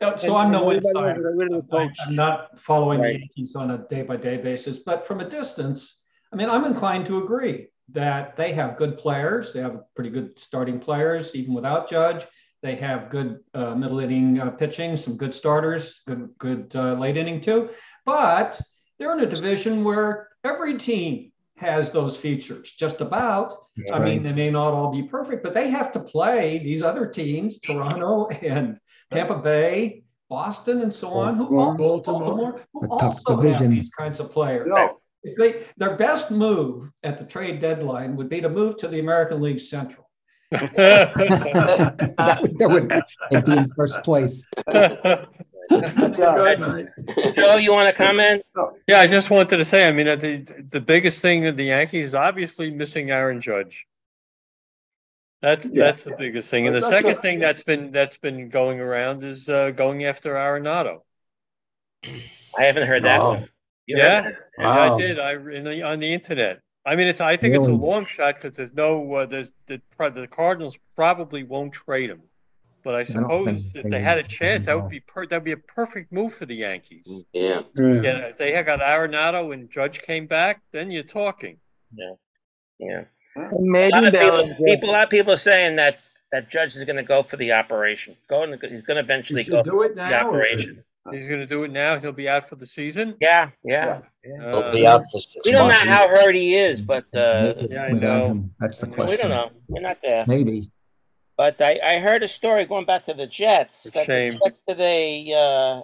Uh, So I'm no insider. I- I'm not following the Right. Yankees on a day-by-day basis, but from a distance, I mean, I'm inclined to agree that they have good players. They have pretty good starting players, even without Judge. They have good uh, middle inning uh, pitching, some good starters, good good uh, late inning too. But they're in a division where every team has those features, just about. I mean, they may not all be perfect, but they have to play these other teams, Toronto and Tampa Bay, Boston, and so on, who also, Baltimore. Baltimore, who also have these kinds of players. No, If they, their best move at the trade deadline would be to move to the American League Central. That would, that would be in first place. yeah. Joe, you want to comment? Yeah, I just wanted to say, I mean, uh, the the biggest thing of the Yankees is obviously missing Aaron Judge. That's Yeah. that's the biggest thing, and the second thing that's been that's been going around is uh, going after Arenado. I haven't heard that Oh. one. You Yeah, heard that? and I did. I the, on the internet. I mean, it's I think it's a long shot because there's no uh, there's the the Cardinals probably won't trade him, but I I suppose if they they had a chance, that would be per, that'd be a perfect move for the Yankees. Yeah. Yeah. Yeah, if they had got Arenado and Judge came back, then you're talking. Yeah. Yeah. A lot of people, people, a lot of people are saying that that Judge is going to go for the operation. Going, to, he's going to eventually go do it for the now. or- operation. He's going to do it now. He'll be out for the season. Yeah, yeah. He'll Uh, be out for six We don't know months. how hurt he is, but uh, Maybe yeah, I without know. him, That's the question. we question. don't know. We're not there. Maybe. But I, I heard a story going back to the Jets. A that shame. The Jets today uh,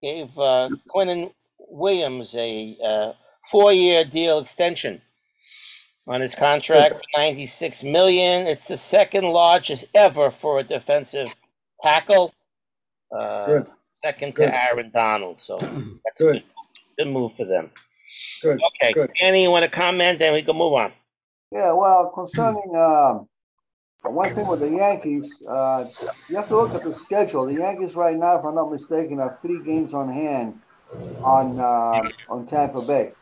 gave uh, Quinnen Williams a uh, four-year deal extension on his contract, ninety-six million. It's the second largest ever for a defensive tackle. Uh, Good. Second to Good. Aaron Donald. So that's Good. good. Good move for them. Good. Okay, Good. Annie, you want to comment? Then we can move on. Yeah, well, concerning um, one thing with the Yankees, uh, you have to look at the schedule. The Yankees right now, if I'm not mistaken, have three games on hand on uh, on Tampa Bay.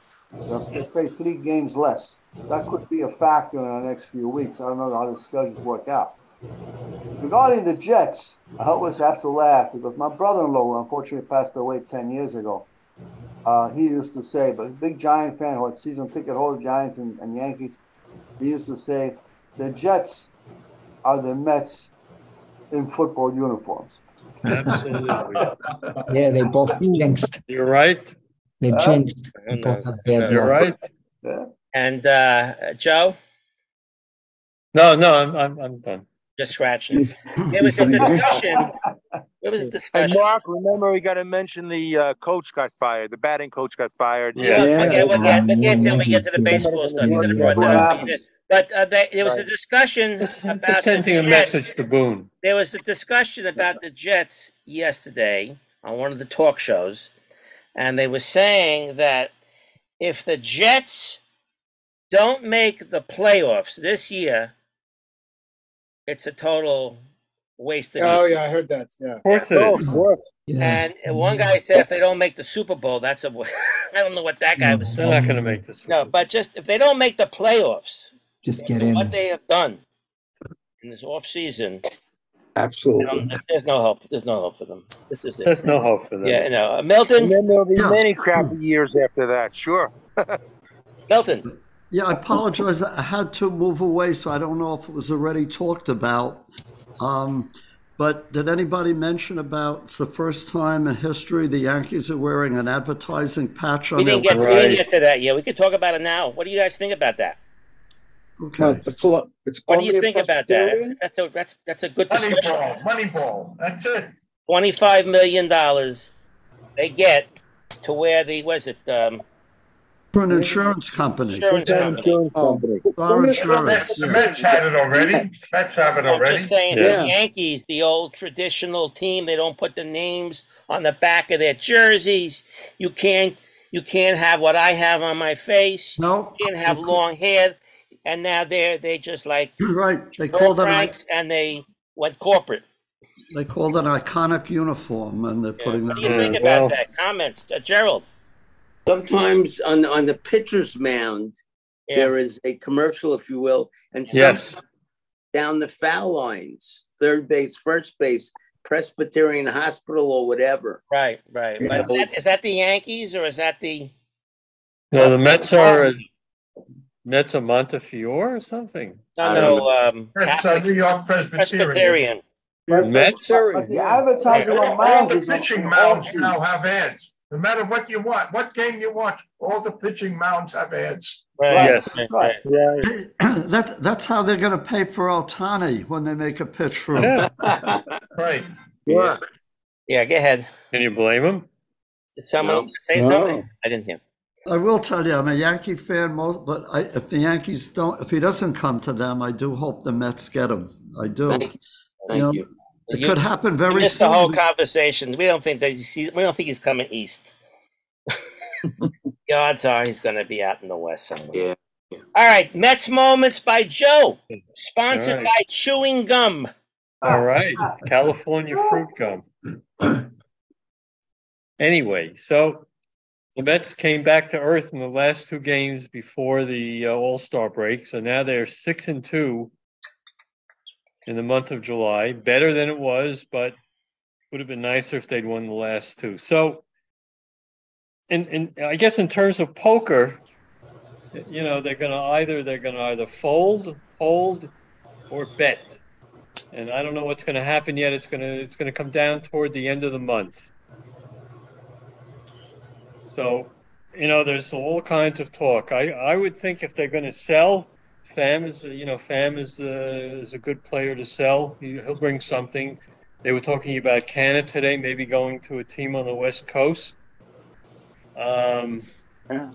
They'll they play three games less. That could be a factor in the next few weeks. I don't know how the schedules work out. Regarding the Jets, I always have to laugh because my brother-in-law unfortunately passed away 10 years ago. Uh, he used to say, but a big Giant fan who had season ticket holder Giants and, and Yankees, he used to say, the Jets are the Mets in football uniforms. Absolutely. Yeah, they both jinxed. You're right. They Uh, jinxed. They both have bad You're luck. right. Yeah. And uh, Joe, No, no, I'm I'm, I'm done. Just scratching. It was a discussion. There was a Hey, discussion. Marc, remember we got to mention the uh, coach got fired. The batting coach got fired. Yeah. We'll Yeah. till we get to the baseball stuff. You could have brought that up. But uh, they, there was a discussion Just, about sending a message to Boone. There was a discussion about the Jets yesterday on one of the talk shows, and they were saying that if the Jets don't make the playoffs this year, it's a total waste of Oh year. yeah, I heard that. Yeah. Of course it Oh, is. of course. Yeah. And one guy said if they don't make the Super Bowl, that's a. I don't know what that guy was They're saying. not going to make this. No, but just if they don't make the playoffs, Just get in. what they have done in this off season, Absolutely. there's no hope. There's no hope for them. This is it. There's no hope for them. Yeah, no. Uh, And then there'll be Yeah. many crappy years after that. Sure. Milton. Yeah, I apologize. I had to move away, so I don't know if it was already talked about. Um, but did anybody mention about it's the first time in history the Yankees are wearing an advertising patch We on their didn't get we Right. didn't get to that yet. We could talk about it now. What do you guys think about that? Okay. Uh, the club. It's What do you think about that? That's, that's a that's that's a good discussion. Moneyball, Moneyball. That's it. Twenty five million dollars they get to wear the was it um For an insurance company. insurance company. Oh, Our The insurance. Mets, the. Mets had it already. Mets have it I'm already. just saying, Yeah. the Yankees, the old traditional team, they don't put the names on the back of their jerseys. You can't, you can't have what I have on my face. No. You can't have long hair. and now they're they just like you're Right, they Fur called it, an- Franks and they went corporate. they called it an iconic uniform and they're putting What that. do you think on. about that? Comments, uh, Gerald. Sometimes on on the pitcher's mound, Yeah. there is a commercial, if you will, and Yes. down the foul lines, third base, first base, Presbyterian Hospital, or whatever. Right, right. Yeah. But is, that, is that the Yankees or is that the? No, the Mets are, Mets are Montefiore or something. No, no. Um, uh, Catholic- New York Presbyterian. Presbyterian. Mets? But the advertising on All mound the pitching all mounds now have ads. No matter what you want, what game you watch, all the pitching mounds have ads. Right. Yes. Right. right. That, that's how they're gonna pay for Ohtani when they make a pitch for him. Yeah. Right. Yeah. Yeah. Go ahead. Can you blame him? Did someone No. say No. something? I didn't hear. I will tell you, I'm a Yankee fan, most, but I, if the Yankees don't, if he doesn't come to them, I do hope the Mets get him. I do. Thank you. You know, Thank you. It You- could happen very missed the whole soon. conversation. We don't think that he's, we don't think he's coming east. the odds are he's going to be out in the west somewhere. Yeah. All right, Mets moments by Joe, sponsored All right. by chewing gum. All right, California fruit gum. Anyway, so the Mets came back to earth in the last two games before the uh, All Star break, so now they're six and two in the month of July. Better than it was, but would have been nicer if they'd won the last two. So, and and I guess in terms of poker, you know they're going to either they're going to either fold, hold, or bet and I don't know what's going to happen yet. It's going to it's going to come down toward the end of the month. So, you know, there's all kinds of talk. I I would think if they're going to sell, Pham is a- you know Pham is a, is a good player to sell. He, he'll bring something. They were talking about Canha today, maybe going to a team on the West Coast. Um, Yeah.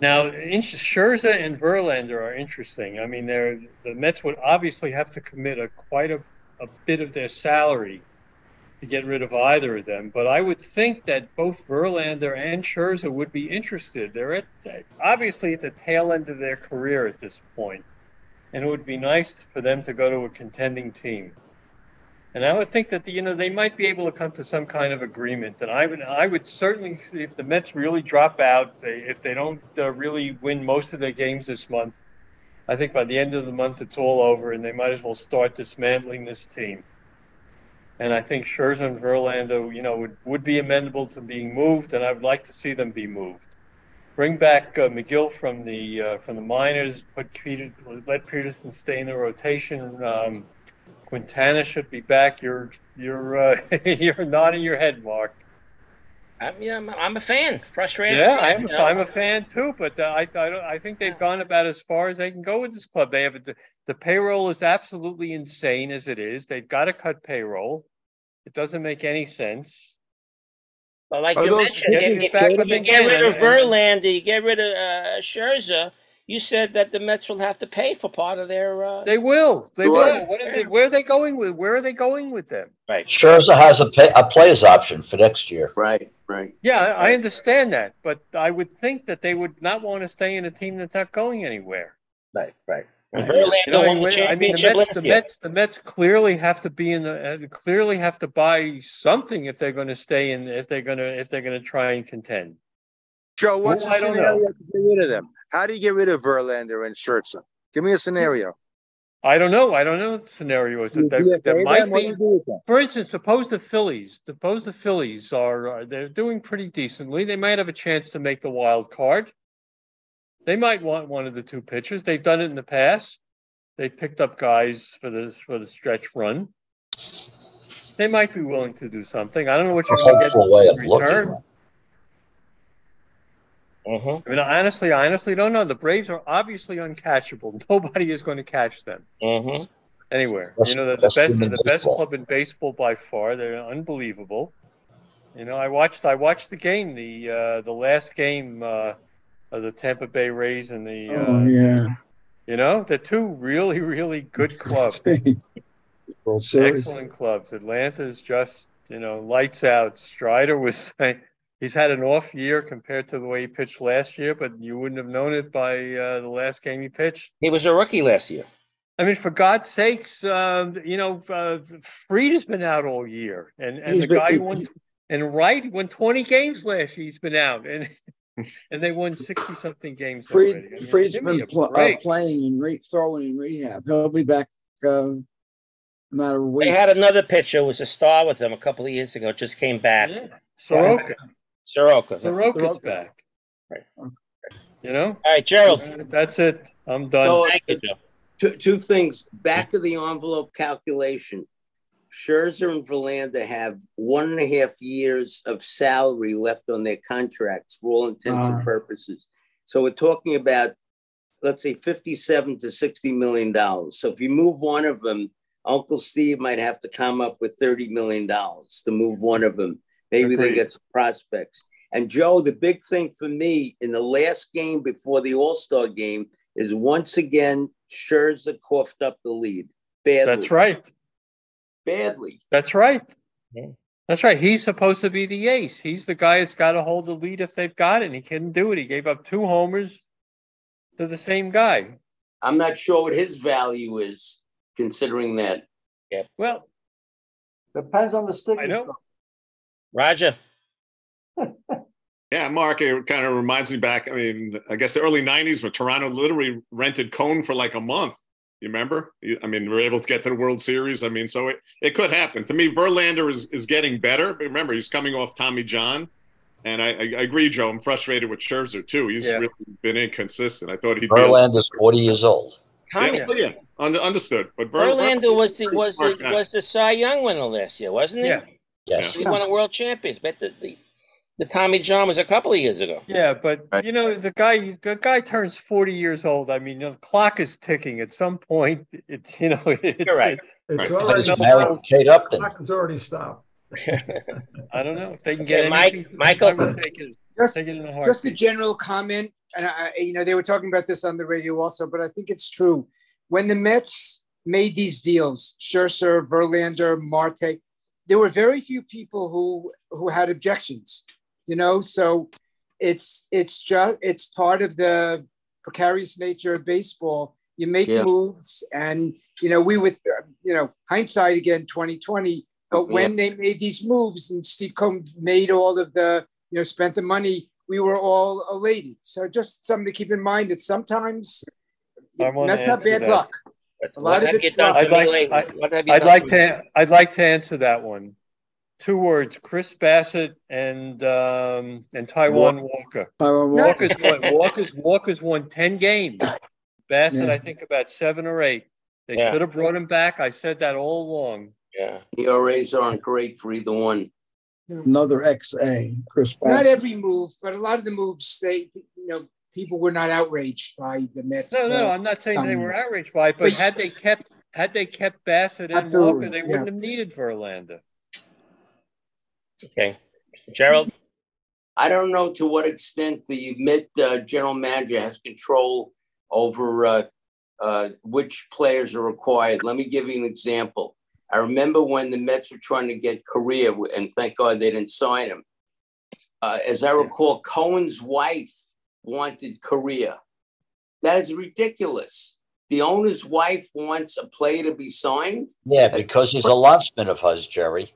now, in- Scherzer and Verlander are interesting. I mean, they're the Mets would obviously have to commit a quite a, a bit of their salary to get rid of either of them. But I would think that both Verlander and Scherzer would be interested. They're at obviously at the tail end of their career at this point, and it would be nice for them to go to a contending team. And I would think that the, you know they might be able to come to some kind of agreement. And I would I would certainly if the Mets really drop out, they, if they don't uh, really win most of their games this month, I think by the end of the month it's all over, and they might as well start dismantling this team. And I think Scherzer and Verlander, you know, would, would be amenable to being moved, and I would like to see them be moved. Bring back uh, Megill from the uh, from the minors. Put Peter, let Peterson stay in the rotation. Um, Quintana should be back. You're you're uh, you're nodding your head, Marc. I'm, yeah, I'm, I'm a fan. Frustrated. Yeah, fan, I'm, you know. I'm a fan too, but uh, I, I, don't- I think they've gone about as far as they can go with this club. They have a, the payroll is absolutely insane as it is. They've got to cut payroll. It doesn't make any sense. But like Are you mentioned, pitching if, back if you get rid of Verlander, you get rid of uh, Scherzer. You said that the Mets will have to pay for part of their. Uh, They will. They Sure. will. What are they, where are they going with? Where are they going with them? Right. Scherzer has a pay, a player's option for next year. Right, right. Yeah, I I understand that, but I would think that they would not want to stay in a team that's not going anywhere. Right, right. You Verlander know, won the I mean, the Mets, the. Mets, the Mets clearly have to be in the, uh, clearly have to buy something if they're going to stay in, if they're going to, if they're going to try and contend. Joe, what's Well, the scenario know. to get rid of them? How do you get rid of Verlander and Scherzer? Give me a scenario. I don't know. I don't know the scenarios that there, there might be. you do with them? For instance, suppose the Phillies, suppose the Phillies are, are they're doing pretty decently. They might have a chance to make the wild card. They might want one of the two pitchers. They've done it in the past. They picked up guys for the for the stretch run. They might be willing to do something. I don't know what you're going to get hopeful way in of looking. return. Mm-hmm. I mean, honestly, I honestly don't know. The Braves are obviously uncatchable. Nobody is going to catch them Mm-hmm. anywhere. Best- you know, they're the best best, team the best club in baseball by far. They're unbelievable. You know, I watched, I watched the game, the uh, the last game uh, of the Tampa Bay Rays and the. Uh, Oh, yeah. You know, they're two really, really good clubs, World Series. excellent clubs. Atlanta is just, you know, lights out. Strider was He's had an off year compared to the way he pitched last year, but you wouldn't have known it by uh, the last game he pitched. He was a rookie last year. I mean, for God's sakes, uh, you know, uh, Fried has been out all year, and and He's the been- guy he- who won and Wright won 20 games last year. He's been out, and and they won 60 something games already. I Fried, mean, Fried's give been pl- uh, playing and re- throwing in rehab. He'll be back uh, in a matter of weeks. They had another pitcher who was a star with them a couple of years ago. Just came back. Soroka. Soroka. Soroka's back. Right. You know. All right, Gerald. That's it. I'm done. So, Thank you, Joe. Two, two things. Back of the envelope calculation. Scherzer and Verlander have one and a half years of salary left on their contracts for all intents Ah. and purposes. So we're talking about, let's say, 57 to 60 million dollars. So if you move one of them, Uncle Steve might have to come up with 30 million dollars to move one of them. Maybe they get some prospects. And Joe, the big thing for me in the last game before the All Star game is once again Scherzer coughed up the lead. Badly. That's right. Badly. That's right. That's right. He's supposed to be the ace. He's the guy that's got to hold the lead if they've got it. And he couldn't do it. He gave up two homers to the same guy. I'm not sure what his value is, considering that. Yeah. Well, Depends on the stick. I know. Roger. Yeah, Marc, it kind of reminds me back. I mean, I guess the early 90s when Toronto literally rented Cone for like a month. You remember? I mean, we were able to get to the World Series. I mean, so it, it could happen. To me, Verlander is, is getting better. But remember, he's coming off Tommy John. And I, I, I agree, Joe. I'm frustrated with Scherzer, too. He's Yeah. really been inconsistent. I thought he'd be. Verlander's 40 years old. Tommy Yeah, yeah. Under, understood. But Ver- Verlander was the was the was the Cy Young winner last year, wasn't he? Yeah. Yes. He won a world champions. But the, the the Tommy John was a couple of years ago. Yeah, but you know the guy the guy turns forty years old. I mean, you know, the clock is ticking. At some point, it's you know it's, You're right. It's Right. already He's married to Kate Upton. Clock has already stopped. I don't know if they can get Okay, Mike- anything. Michael? I would take it. Just, Take it in a just a general comment, and I, you know, they were talking about this on the radio also, but I think it's true. When the Mets made these deals, Scherzer, Verlander, Marte, there were very few people who who had objections. You know, so it's it's just it's part of the precarious nature of baseball. You make Yeah. moves, and you know, we with you know hindsight again, twenty twenty. But when they made these moves and Steve Cohen made all of the you know, spent the money, we were all elated. So just something to keep in mind that sometimes I wanna Mets have answer bad that. luck. A lot What of it's done luck. I'd like? I, What have you I'd done like to I'd like to answer that one. Two words: Chris Bassitt and um, and Taijuan Walker. Taijuan Walker. Walker's won, Walker's Walker's won ten games. Bassitt, Yeah. I think about seven or eight. They Yeah. should have brought him back. I said that all along. Yeah. ERAs aren't great for either one. Another XA, Chris Bassitt. Not every move, but a lot of the moves, they you know, people were not outraged by the Mets. No, no, uh, I'm not saying they were outraged by it, but But- had they kept had they kept Bassitt and Absolutely, Walker, they yeah. wouldn't have needed Verlander. Okay. Gerald. I don't know to what extent the mid uh, general manager has control over uh, uh, which players are required. Let me give you an example. I remember when the Mets were trying to get Correa, and thank God they didn't sign him. Uh, as I recall, Cohen's wife wanted Correa. That is ridiculous. The owner's wife wants a player to be signed. Yeah, because he's a lobsman of hers, Jerry.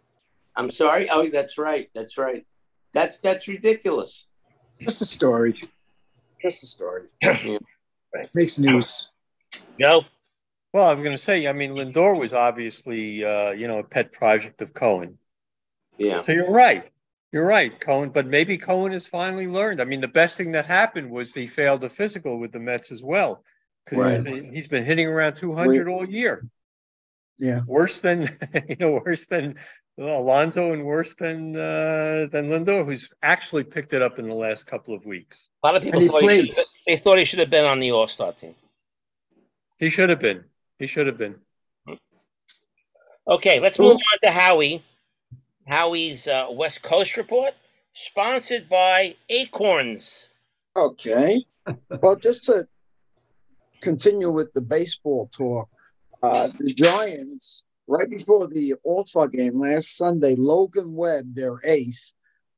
I'm sorry. Oh, that's right. That's right. That's that's ridiculous. Just a story. Just a story. Yeah. Makes news. Joe. Well, I was going to say, I mean, Lindor was obviously, uh, you know, a pet project of Cohen. Yeah. So you're right. You're right, Cohen. But maybe Cohen has finally learned. I mean, the best thing that happened was he failed the physical with the Mets as well. Because Right. he's been hitting around 200 all year. Yeah. Worse than, you know, worse than Alonso and worse than uh, than Lindor, who's actually picked it up in the last couple of weeks. A lot of people And he he should, plays. they thought he should have been on the All Star team. He should have been. He should have been. Okay, let's move on to Howie. Howie's uh, West Coast report, sponsored by Acorns. Okay. Well, just to continue with the baseball talk, uh, the Giants, right before the All Star game last Sunday, Logan Webb, their ace,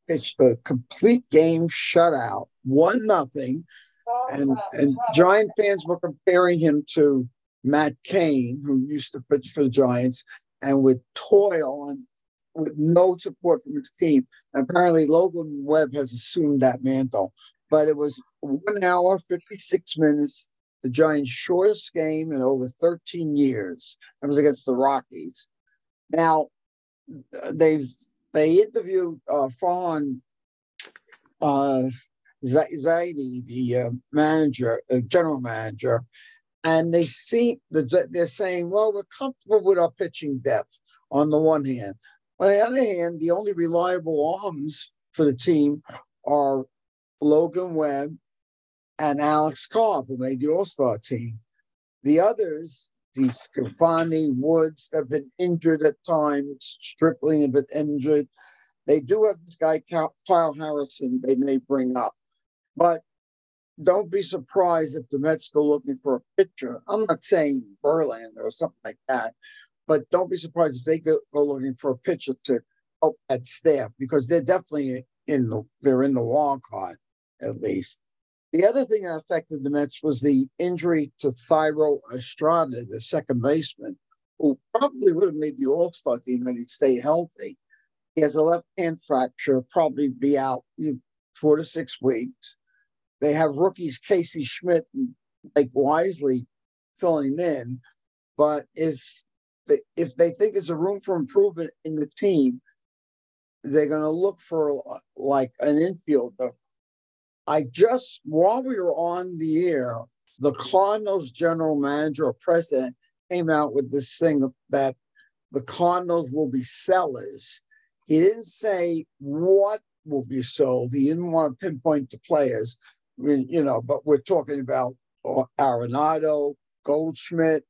pitched a complete game shutout, one nothing, and and Giant fans were comparing him to Matt Cain, who used to pitch for the Giants, and with toil and with no support from his team. And apparently, Logan Webb has assumed that mantle. But it was one hour, 56 minutes, the Giants' shortest game in over 13 years. It was against the Rockies. Now, they've they interviewed uh, Farhan uh, Zaidi, the uh, manager, uh, general manager, and they see that they're saying, "Well, we're comfortable with our pitching depth." On the one hand, on the other hand, the only reliable arms for the team are Logan Webb and Alex Cobb, who made the All Star team. The others, DeSclafani, Woods, have been injured at times. Stripling have been injured. They do have this guy, Kyle Harrison, they may bring up. But don't be surprised if the Mets go looking for a pitcher. I'm not saying Verlander or something like that, but don't be surprised if they go, go looking for a pitcher to help that staff because they're definitely in the they're in the wild card at least. The other thing that affected the Mets was the injury to Thairo Estrada, the second baseman, who probably would have made the All Star team had he stayed healthy. He has a left hand fracture, probably be out four to six weeks. They have rookies Casey Schmidt and Blake Wisely filling in, but if they, if they think there's a room for improvement in the team, they're going to look for like an infielder I just, while we were on the air, the Cardinals general manager or president came out with this thing that the Cardinals will be sellers. He didn't say what will be sold. He didn't want to pinpoint the players, I mean, you know, but we're talking about uh, Arenado, Goldschmidt.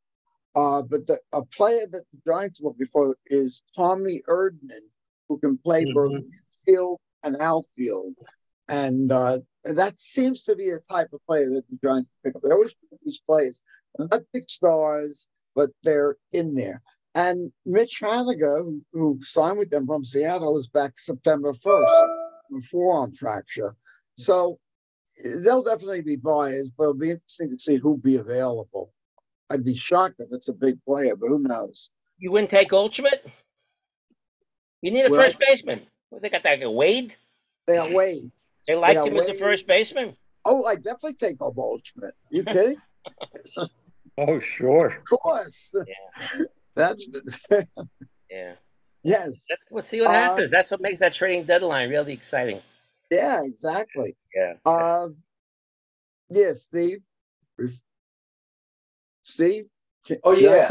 Uh, but the, a player that the Giants look for is Tommy Edman, who can play both mm-hmm. field and outfield. And uh, that seems to be the type of player that the Giants pick up. They always pick up these players. They're not big stars, but they're in there. And Mitch Haniger, who, who signed with them from Seattle, is back September 1st with forearm fracture. So they'll definitely be buyers, but it'll be interesting to see who'll be available. I'd be shocked if it's a big player, but who knows? You wouldn't take Goldschmidt? You need a well, first baseman. they got that Wade? They got Wade. They liked him as a first baseman. Oh, I definitely take a Goldschmidt. You kidding? oh, sure. Of course. Yeah. That's yeah. Yes. Let's, let's see what uh, happens. That's what makes that trading deadline really exciting. Yeah, exactly. Yeah. Um. Yeah, Steve. Steve. oh yeah.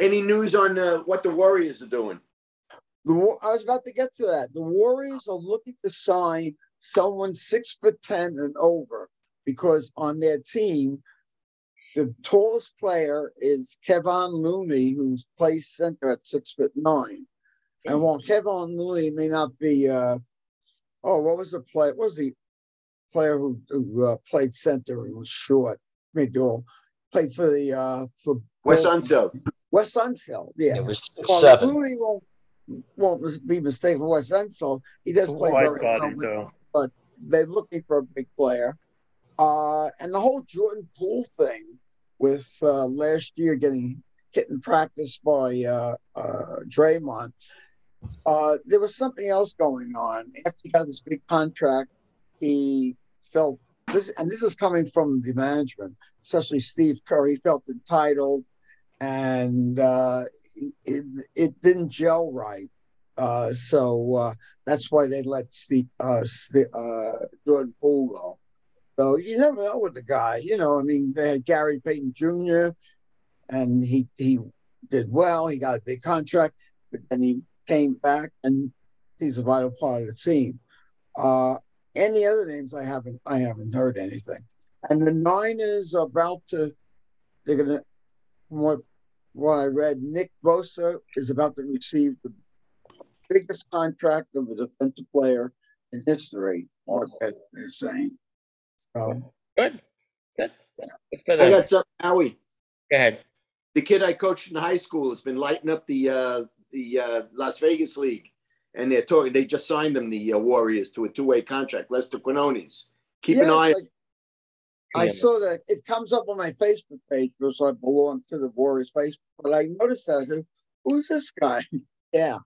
Any news on uh, what the Warriors are doing? The I was about to get to that. The Warriors are looking to sign someone six foot 10 and over because on their team, the tallest player is Kevon Looney, who plays center at six foot nine. And while Kevon Looney may not be, uh, oh, what was the play? What was the player who, who uh, played center and was short? Maybe all played for the uh, for Wes Unseld. Wes Unseld, yeah. It was seven. Looney won't won't be mistaken for Wes Unseld. He does play very well but they're looking for a big player. Uh, and the whole Jordan Poole thing with uh, last year getting hit in practice by uh, uh, Draymond, uh, there was something else going on. After he got this big contract, he felt this, and this is coming from the management, especially Steve Kerr. He felt entitled, and uh, it, it didn't gel right. Uh, so uh, that's why they let Steve, uh, uh, Jordan Poole go. So you never know with the guy. You know, I mean, they had Gary Payton Jr. and he he did well. He got a big contract, but then he came back and he's a vital part of the team. Uh, any other names I haven't I haven't heard anything. And the Niners are about to they're gonna From what what I read, Nick Bosa is about to receive the biggest contract of a defensive player in history, what they're saying. So good. Good. good I got something, Howie. Go ahead. The kid I coached in high school has been lighting up the uh, the uh, Las Vegas League. and they're talking. They just signed them, the uh, Warriors, to a two-way contract. Lester Quinones. Keep an eye. I, I saw that it comes up on my Facebook page because I belong to the Warriors Facebook. But I noticed that I said, "Who's this guy?" yeah.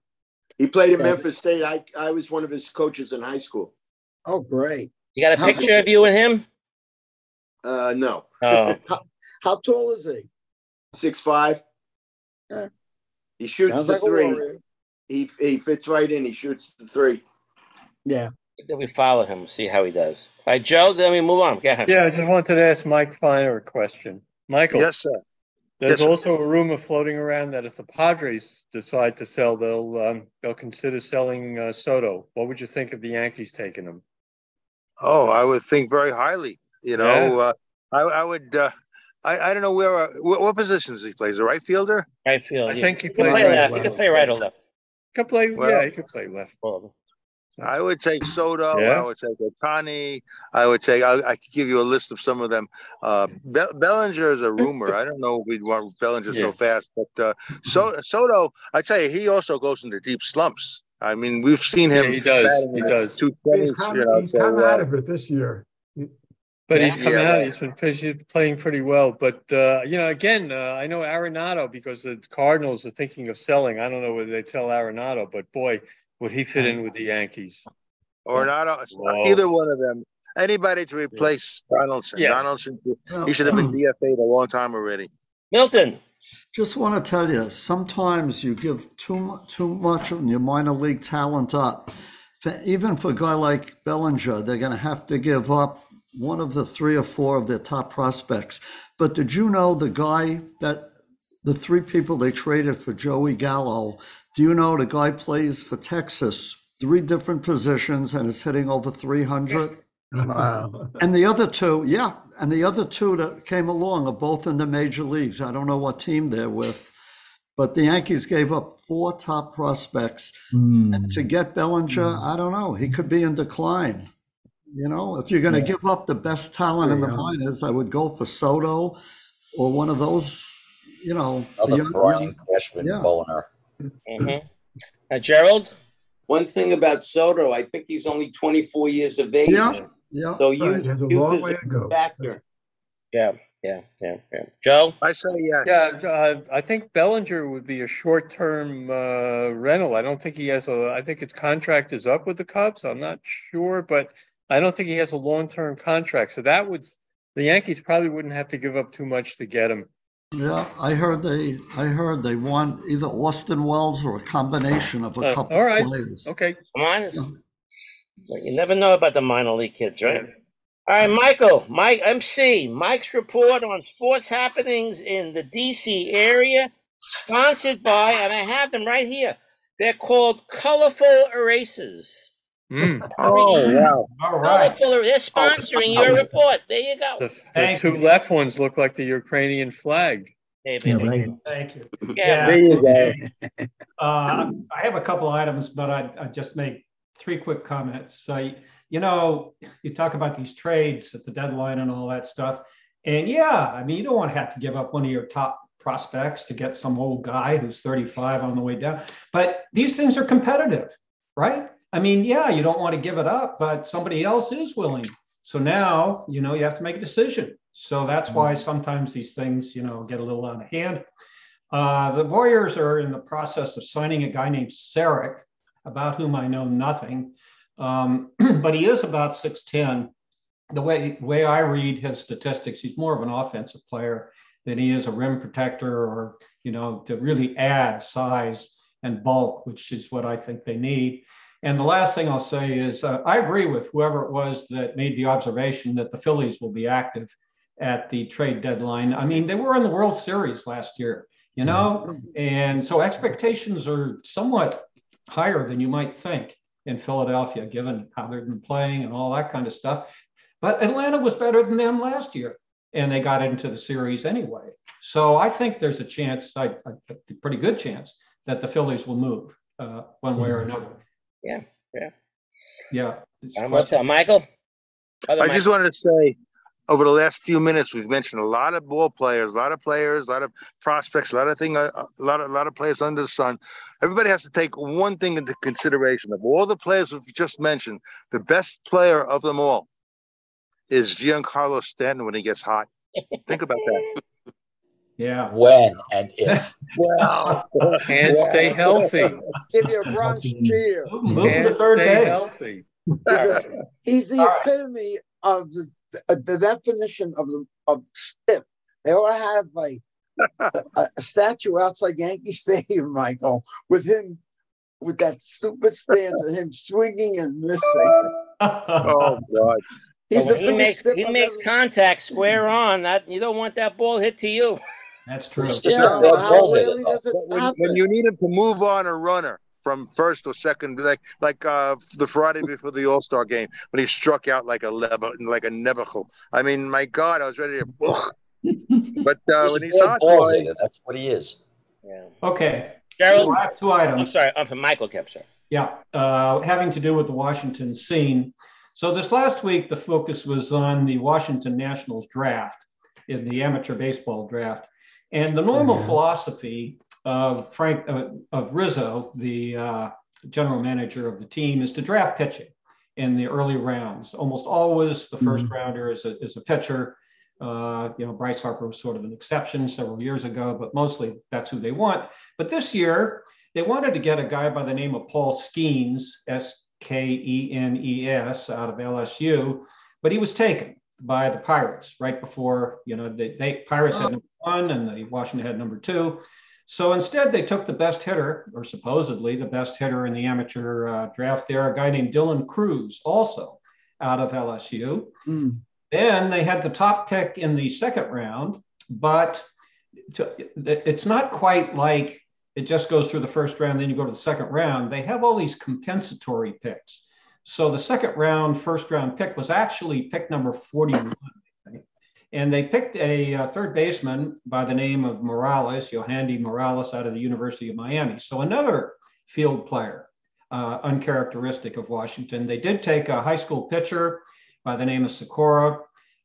He played at Yeah. Memphis State. I I was one of his coaches in high school. Oh, great. You got a How's picture of you and him? Uh, no. Oh. how, how tall is he? Six five. Yeah. He shoots Sounds the like three. He he fits right in. He shoots the three. Yeah. Then we follow him, see how he does. All right, Joe, then we move on. Go ahead. Yeah, I just wanted to ask Mike Feiner a question. Michael. Yes, sir. There's Yes, also a rumor floating around that if the Padres decide to sell, they'll um, they'll consider selling uh, Soto. What would you think of the Yankees taking him? Oh, I would think very highly. You know, Yeah. uh, I, I would. Uh, I, I don't know where. Uh, what, what positions he plays? A right fielder? Right field. I yeah. think he can plays play right left. He can play right or left. Could play, Well- yeah, he can play left. I would take Soto. Yeah. I would take Ohtani. I would take. I, I could give you a list of some of them. Uh, Be- Bellinger is a rumor. I don't know if we'd want Bellinger Yeah. so fast, but uh, so, Soto. I tell you, he also goes into deep slumps. I mean, we've seen him. Yeah, he does. He does. Two He's twenties. come, You know, he's so, come uh, out of it this year. But he's coming Yeah, out. right. He's been he's been playing pretty well. But uh, you know, again, uh, I know Arenado because the Cardinals are thinking of selling. I don't know whether they'd sell Arenado, but boy, would he fit in with the Yankees? or not. uh, Whoa. Either one of them. Anybody to replace Donaldson. Yeah. Donaldson. He should have been DFA'd a long time already. Milton. Just want to tell you, sometimes you give too too much of your minor league talent up. For, even for a guy like Bellinger, they're going to have to give up one of the three or four of their top prospects. But did you know the guy that the three people they traded for Joey Gallo? Do you know the guy plays for Texas, three different positions, and is hitting over 300? Wow. And the other two, yeah, and the other two that came along are both in the major leagues. I don't know what team they're with, but the Yankees gave up four top prospects. And to hmm. get Bellinger, hmm. I don't know. He could be in decline. You know, if you're going to Yeah. give up the best talent in the minors, I would go for Soto or one of those, you know. the Another young- Brian Cashman Yeah. bowler. Mm-hmm. Uh, Gerald? One thing about Soto, I think he's only 24 years of age. Yeah, yeah. So Right, youth, he a youth long is way to go. factor. Yeah, yeah, yeah, yeah. Joe? I say yes. Yeah, uh, I think Bellinger would be a short-term uh, rental. I don't think he has a. I think his contract is up with the Cubs. I'm not sure, but I don't think he has a long-term contract. So that would the Yankees probably wouldn't have to give up too much to get him. Yeah, I heard they, I heard they want either Austin Wells or a combination of a Uh, couple all right. players. Okay. Come on. You never know about the minor league kids, right? All right, Michael, Mike MC, Mike's report on sports happenings in the DC area, sponsored by, and I have them right here. They're called Colorful Erasers. Mm. Oh wow. All right. Colorful, they're sponsoring your report. There you go. The, the Thank two you. left ones look like the Ukrainian flag. Hey, Yeah, right. Thank you. Yeah. There you go. Uh, I have a couple items, but I, I just make three quick comments. So, you know, you talk about these trades at the deadline and all that stuff. And yeah, I mean, you don't want to have to give up one of your top prospects to get some old guy who's 35 on the way down. But these things are competitive, right? I mean, yeah, you don't want to give it up, but somebody else is willing. So now, you know, you have to make a decision. So that's why sometimes these things, you know, get a little out of hand. Uh, the Warriors are in the process of signing a guy named Sarek, about whom I know nothing, um, but he is about 6'10. The way, way I read his statistics, he's more of an offensive player than he is a rim protector or, you know, to really add size and bulk, which is what I think they need. And the last thing I'll say is uh, I agree with whoever it was that made the observation that the Phillies will be active at the trade deadline. I mean, they were in the World Series last year, you know, and so expectations are somewhat higher than you might think in Philadelphia, given how they've been playing and all that kind of stuff. But Atlanta was better than them last year, and they got into the series anyway. So I think there's a chance, I, I, a pretty good chance, that the Phillies will move uh, one way or another. Yeah, yeah. Yeah. I'm with. Uh, Michael? Other I Mike- just wanted to say, over the last few minutes, we've mentioned a lot of ball players, a lot of players, a lot of prospects, a lot of thing, uh, uh, a lot of a lot of players under the sun. Everybody has to take one thing into consideration. Of all the players we've just mentioned, the best player of them all is Giancarlo Stanton when he gets hot. Think about that. Yeah. When and if. Wow. And stay healthy. Give you a Bronx cheer. Move to And third stay base. healthy. He's, a- he's the All right. epitome of the, the definition of the of stiff. They ought to have like a, a statue outside Yankee Stadium, Michael, with him with that stupid stance and him swinging and missing. Oh God. He's But the he makes, he makes contact square on. That you don't want that ball hit to you. That's true. It's just Yeah, a but bad how ball hitter, rarely though. does it But when, when you need him to move on a runner from first or second, like like uh, the Friday before the All Star game when he struck out like a leber, like a nebuchadnezzar. I mean, my God, I was ready to. Ugh. But uh, when He's he's a hot, boy. That's what he is. Yeah. Okay. Gerald, So I have two I'm sorry. I'm from Michael Kepser. Yeah, uh, having to do with the Washington scene. So this last week, the focus was on the Washington Nationals draft, in the amateur baseball draft, and the normal philosophy of Frank uh, of Rizzo, the uh, general manager of the team, is to draft pitching in the early rounds. Almost always, the 1st rounder is a, is a pitcher. Uh, you know, Bryce Harper was sort of an exception several years ago, but mostly that's who they want. But this year, they wanted to get a guy by the name of Paul Skenes, S K E N E S, out of LSU, but he was taken by the Pirates right before, you know, they, they Pirates had number one and the Washington had number two. So instead, they took the best hitter, or supposedly the best hitter in the amateur uh, draft there, a guy named Dylan Crews, also out of LSU. Mm. Then they had the top pick in the second round, but to, it's not quite like it just goes through the first round, then you go to the second round. They have all these compensatory picks. So the second round, first round pick was actually pick number 41. And they picked a uh, third baseman by the name of Morales, Yohandy Morales, out of the University of Miami. So another field player, uh, uncharacteristic of Washington. They did take a high school pitcher by the name of Sykora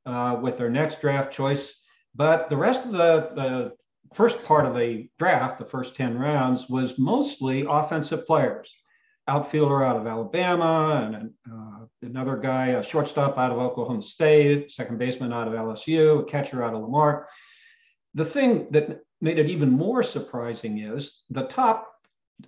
uh, with their next draft choice. But the rest of the, the first part of the draft, the first 10 rounds, was mostly offensive players. Outfielder out of Alabama, and uh, another guy, a shortstop out of Oklahoma State, second baseman out of LSU, a catcher out of Lamar. The thing that made it even more surprising is the top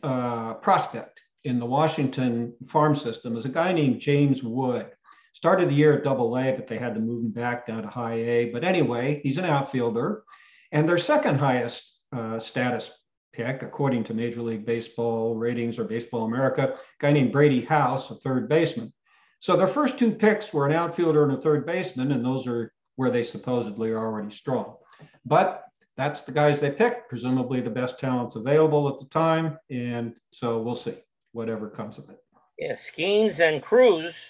uh, prospect in the Washington farm system is a guy named James Wood. Started the year at double A, but they had to move him back down to high A. But anyway, he's an outfielder. And their second highest uh, status pick, according to Major League Baseball ratings or Baseball America, a guy named Brady House, a third baseman. So their first two picks were an outfielder and a third baseman, and those are where they supposedly are already strong. But that's the guys they picked, presumably the best talents available at the time. And so we'll see whatever comes of it. Yeah, Skenes and Crews,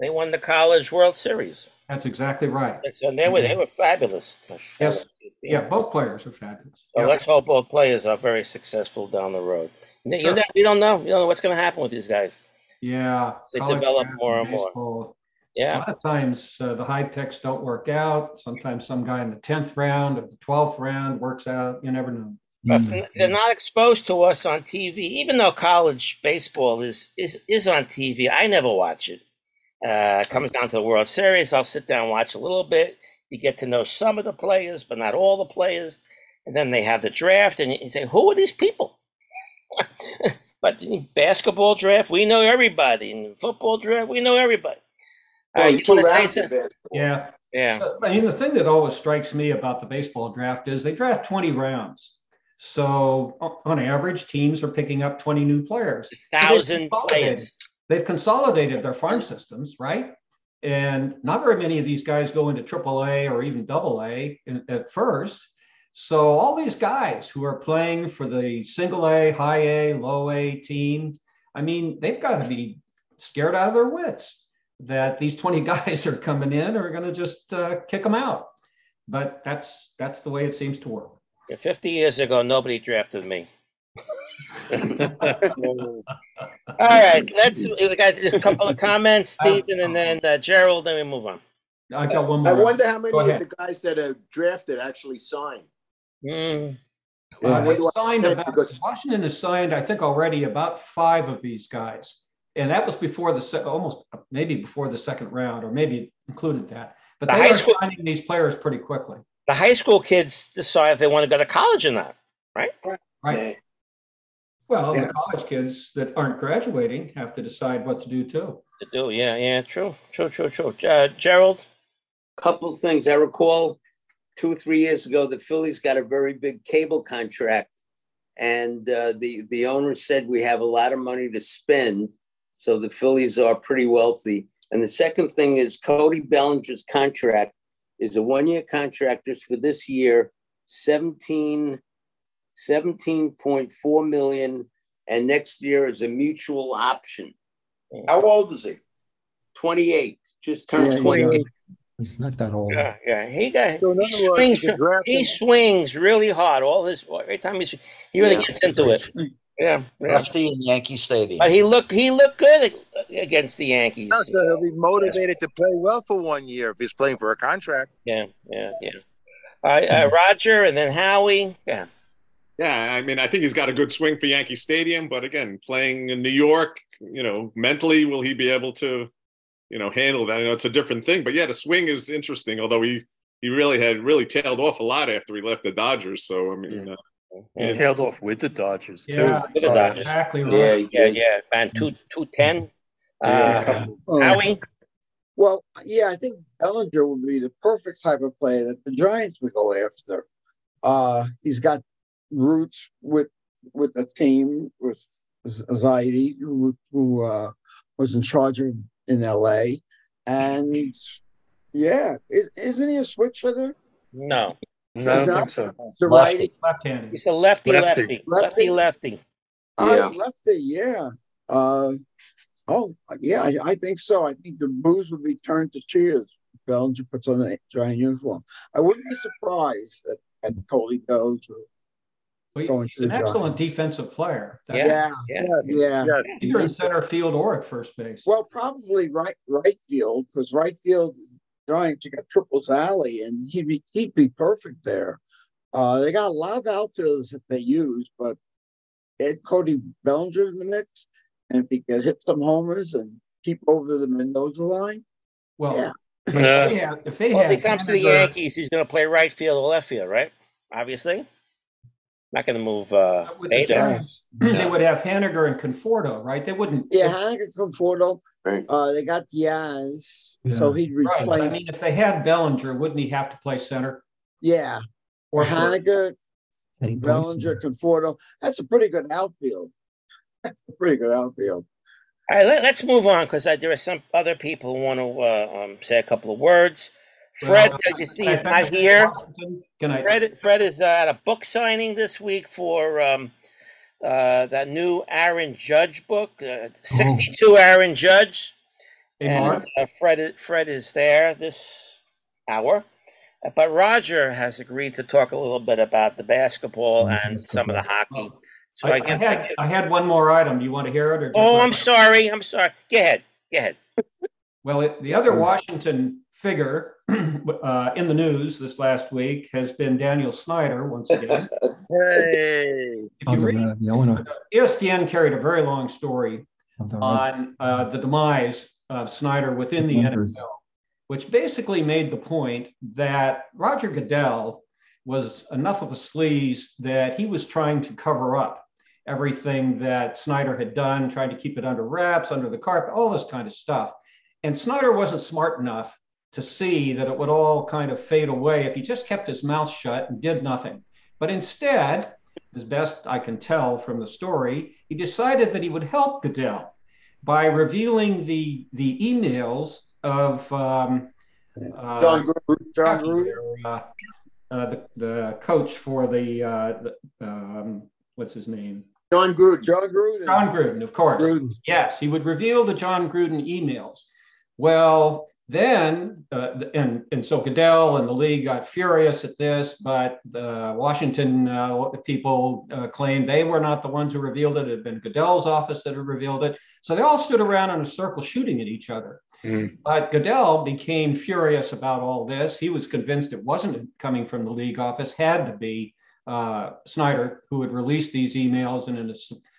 they won the College World Series. That's exactly right. So they were they were fabulous. Yes. Yeah, both players are fabulous. So Yeah. let's hope both players are very successful down the road. You, know, you don't know. You don't know what's going to happen with these guys. Yeah, They develop more and more. baseball. A Yeah. lot of times uh, the high techs don't work out. Sometimes some guy in the tenth round or the twelfth round works out. You never know. But they're not exposed to us on TV, even though college baseball is is is on TV. I never watch it. Uh, it comes down to the World Series. I'll sit down and watch a little bit. You get to know some of the players, but not all the players. And then they have the draft, and you say, "Who are these people?" but in basketball draft, we know everybody. In football draft, we know everybody. Uh, you you two wanna rounds in something? Yeah. Yeah. So, I mean, the thing that always strikes me about the baseball draft is they draft 20 rounds. So on average, teams are picking up 20 new players. So they've Thousand players. They've consolidated their farm systems, right? And not very many of these guys go into AAA or even double A in- at first. So all these guys who are playing for the single A, high A, low A team, I mean, they've got to be scared out of their wits that these 20 guys are coming in are going to just uh, kick them out. But that's that's the way it seems to work. Fifty years ago, nobody drafted me. All right, let's. We got a couple of comments, Stephen, and then uh, Gerald. Then we move on. I got one I wonder how many of the guys that are drafted actually sign. Mm. Uh, Yeah. signed about, because- Washington has signed, I think, already about five of these guys. And that was before the, se- almost, maybe before the second round, or maybe included that. But The they high are school- signing these players pretty quickly. The high school kids decide if they want to go to college or not, right? Right. Well, Yeah. the college kids that aren't graduating have to decide what to do too. To do, yeah, yeah, true, true, true, true. Uh, Gerald, Couple of things. I recall two or three years ago, the Phillies got a very big cable contract. And uh, the, the owner said, we have a lot of money to spend. So the Phillies are pretty wealthy. And the second thing is Cody Bellinger's contract is a one-year contract just for this year, 17, 17.4 million. And next year is a mutual option. How old is he? 28, just Yeah, turned he's 28. He's not that old. yeah, yeah, he got So he words, swings, you can draft he swings really hard. All this every time he sw- he really Yeah. gets into it. Yeah, yeah. Lefty in Yankee Stadium. But he looked he looked good against the Yankees. No, so he'll be motivated to play well for one year if he's playing for a contract. Yeah, yeah, yeah. All right, uh, Roger, and then Howie. Yeah, Yeah, I mean, I think he's got a good swing for Yankee Stadium, but again, playing in New York, you know, mentally, will he be able to, you know, handle that? I know it's a different thing, but yeah, the swing is interesting. Although he he really had really tailed off a lot after he left the Dodgers. So I mean, uh, He tailed off with the Dodgers too. Yeah, Look at exactly right. Yeah, yeah, yeah. Man, two two ten. Uh, Yeah. Howie. Well, yeah, I think Bellinger would be the perfect type of player that the Giants would go after. Uh, he's got roots with with a team with Z- Zaidi, who who uh, was in charge of in L.A. And yeah, is, isn't he a switch hitter? No, No, I don't think so. The Lefty. righty, he's a lefty, Lefty. lefty, lefty, lefty. oh, Yeah. lefty, yeah. Uh, oh, yeah, I, I think so. I think the booze would be turned to cheers. Bellinger puts on a giant uniform. I wouldn't be surprised that, that Cody Bellinger Well, going He's to an the excellent Giants. defensive player. That- Yeah. Yeah, Yeah. yeah. Yeah. Either in center field or at first base. Well, probably right right field because right field Giants you got Triples Alley and he'd be he'd be perfect there. Uh, they got a lot of outfielders that they use, but add Cody Bellinger in the mix, and if he could hit some homers and keep over the Mendoza line, Well, yeah. if Yeah. they have, if they Well, if he comes to the Yankees, he's going to play right field or left field, right? Obviously, not going to move uh, with the Bader. Giants, they would have Haniger and Conforto, right? They wouldn't. Yeah, Haniger Conforto. Right. Uh, they got Diaz, so he'd replace. Right. I mean, if they had Bellinger, wouldn't he have to play center? yeah, Or Haniger, Teddy Bellinger, Conforto. That's a pretty good outfield. That's a pretty good outfield. All right, let, us move on because there are some other people who want to uh, um, say a couple of words. Fred, Well, as you see, is not here. Can I? Fred, Fred is uh, at a book signing this week for um, uh, that new Aaron Judge book, uh, 62 Aaron Judge. Hey, and uh, Fred, is- Fred is there this hour. But Roger has agreed to talk a little bit about the basketball and some of the hockey. So I, I, I had I had one more item. Do you want to hear it or? oh, I'm sorry. I'm sorry. Go ahead. Go ahead. Well, it, the other Washington figure uh, in the news this last week has been Daniel Snyder once again. Hey. If you the, read, uh, ESPN carried a very long story of the Reds. on uh, the demise of Snyder within the Panthers. NFL, which basically made the point that Roger Goodell was enough of a sleaze that he was trying to cover up everything that Snyder had done, trying to keep it under wraps, under the carpet, all this kind of stuff. And Snyder wasn't smart enough to see that it would all kind of fade away if he just kept his mouth shut and did nothing. But instead, as best I can tell from the story, he decided that he would help Goodell by revealing the the emails of um, uh, Jon Gruden. Jon Gruden. uh, uh, the, the coach for the, uh, the um, what's his name? Jon Gruden. Jon Gruden. Jon Gruden, of course. Gruden. Yes, he would reveal the Jon Gruden emails. Well, then, uh, and and so Goodell and the league got furious at this, but the Washington uh, people uh, claimed they were not the ones who revealed it. It had been Goodell's office that had revealed it. So they all stood around in a circle shooting at each other. But Goodell became furious about all this. He was convinced it wasn't coming from the league office, had to be uh, Snyder who had released these emails in a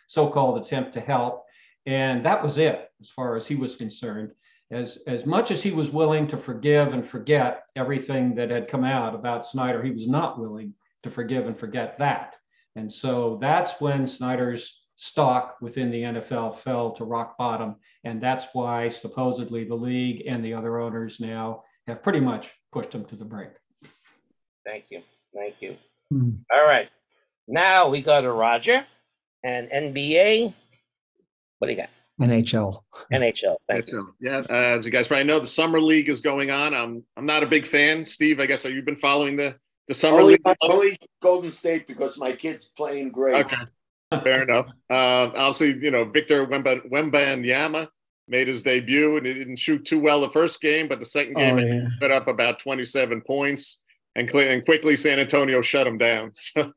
so-called attempt to help. And that was it, as far as he was concerned. As, as much as he was willing to forgive and forget everything that had come out about Snyder, he was not willing to forgive and forget that. And so that's when Snyder's stock within the NFL fell to rock bottom. And that's why supposedly the league and the other owners now have pretty much pushed him to the brink. Thank you. Thank you. Hmm. All right. Now we go to Roger and NBA. What do you got? NHL. NHL. Thank you. Yeah, uh, as you guys probably know, the summer league is going on. I'm I'm not a big fan. Steve, I guess have you been following the the summer Only, league? only Golden State because my kid's playing great. Okay, fair enough. Uh, obviously, you know Victor Wemba Wembanyama made his debut and he didn't shoot too well the first game, but the second game Oh, he yeah. put up about 27 points. And, and quickly San Antonio shut him down. So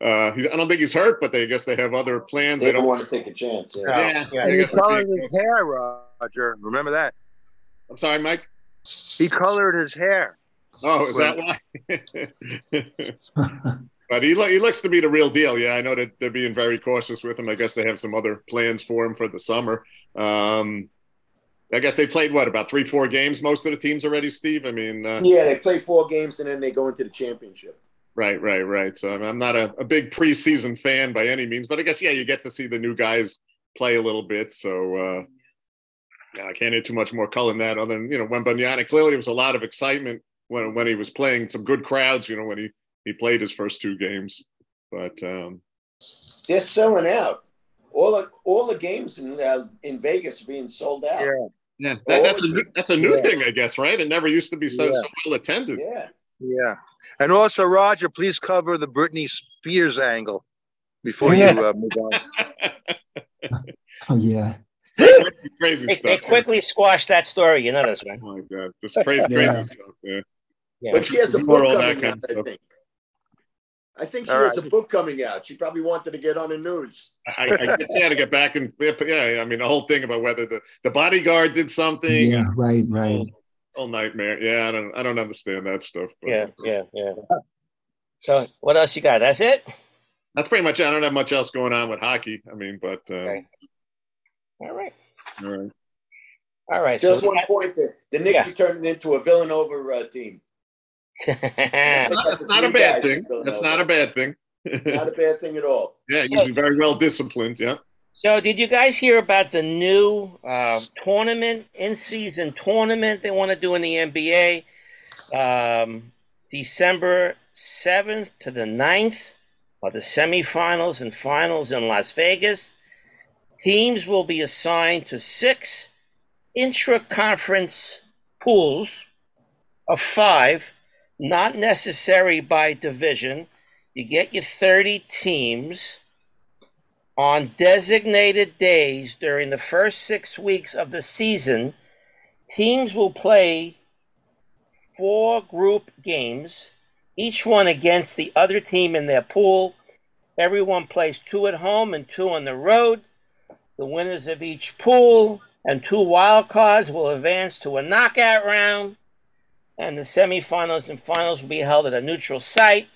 uh, he's, I don't think he's hurt, but they I guess they have other plans. They don't want to take a chance. Yeah, And I he guess colored his hair, Roger. Remember that? I'm sorry, Mike. He colored his hair. Oh, is that why? but he, lo- he looks to be the real deal. Yeah, I know that they're being very cautious with him. I guess they have some other plans for him for the summer. Um, I guess they played what about three, four games. Most of the teams already, Steve. I mean, uh, Yeah, they play four games and then they go into the championship. right, right, right. So I'm, I'm not a, a big preseason fan by any means, but I guess yeah, you get to see the new guys play a little bit. So uh, yeah, I can't add too much more color than that. Other than you know, Wembanyama clearly there was a lot of excitement when when he was playing some good crowds. You know, when he he played his first two games, but um, They're selling out. All the, all the games in uh, in Vegas are being sold out. Yeah. Yeah, that, that's a new, that's a new yeah. thing, I guess, right? It never used to be so, Yeah. so well attended. Yeah. Yeah. And also, Roger, please cover the Britney Spears angle before Yeah. you uh, move on. Oh yeah. crazy They, stuff. they quickly squashed that story. You know this, right? Oh my god, just crazy, crazy Yeah. stuff. Yeah. Yeah. But she has a Ignore book all that coming kind out, of I stuff. think. I think she All has right. a book coming out. She probably wanted to get on the news. I, I get- yeah, to get back and yeah, I mean the whole thing about whether the, the bodyguard did something, Yeah. Right. Right. whole nightmare. Yeah, I don't I don't understand that stuff. But Yeah, yeah, yeah. So what else you got? That's it. that's pretty much. it. I don't have much else going on with hockey. I mean, but uh, Okay. All right. all right. All right. Just so one point: the, the Knicks are turning into a Villanova uh, team. That's not, that's not a bad thing. That's not a bad thing. Not a bad thing at all. yeah, usually very well disciplined. Yeah. So, did you guys hear about the new uh, tournament, in-season tournament they want to do in the NBA? Um, December 7th to the 9th are the semifinals and finals in Las Vegas. Teams will be assigned to six intra-conference pools of five, not necessary by division. You get your 30 teams on designated days during the first six weeks of the season, teams will play four group games, each one against the other team in their pool. Everyone plays two at home and two on the road. The winners of each pool and two wild cards will advance to a knockout round, and the semifinals and finals will be held at a neutral site.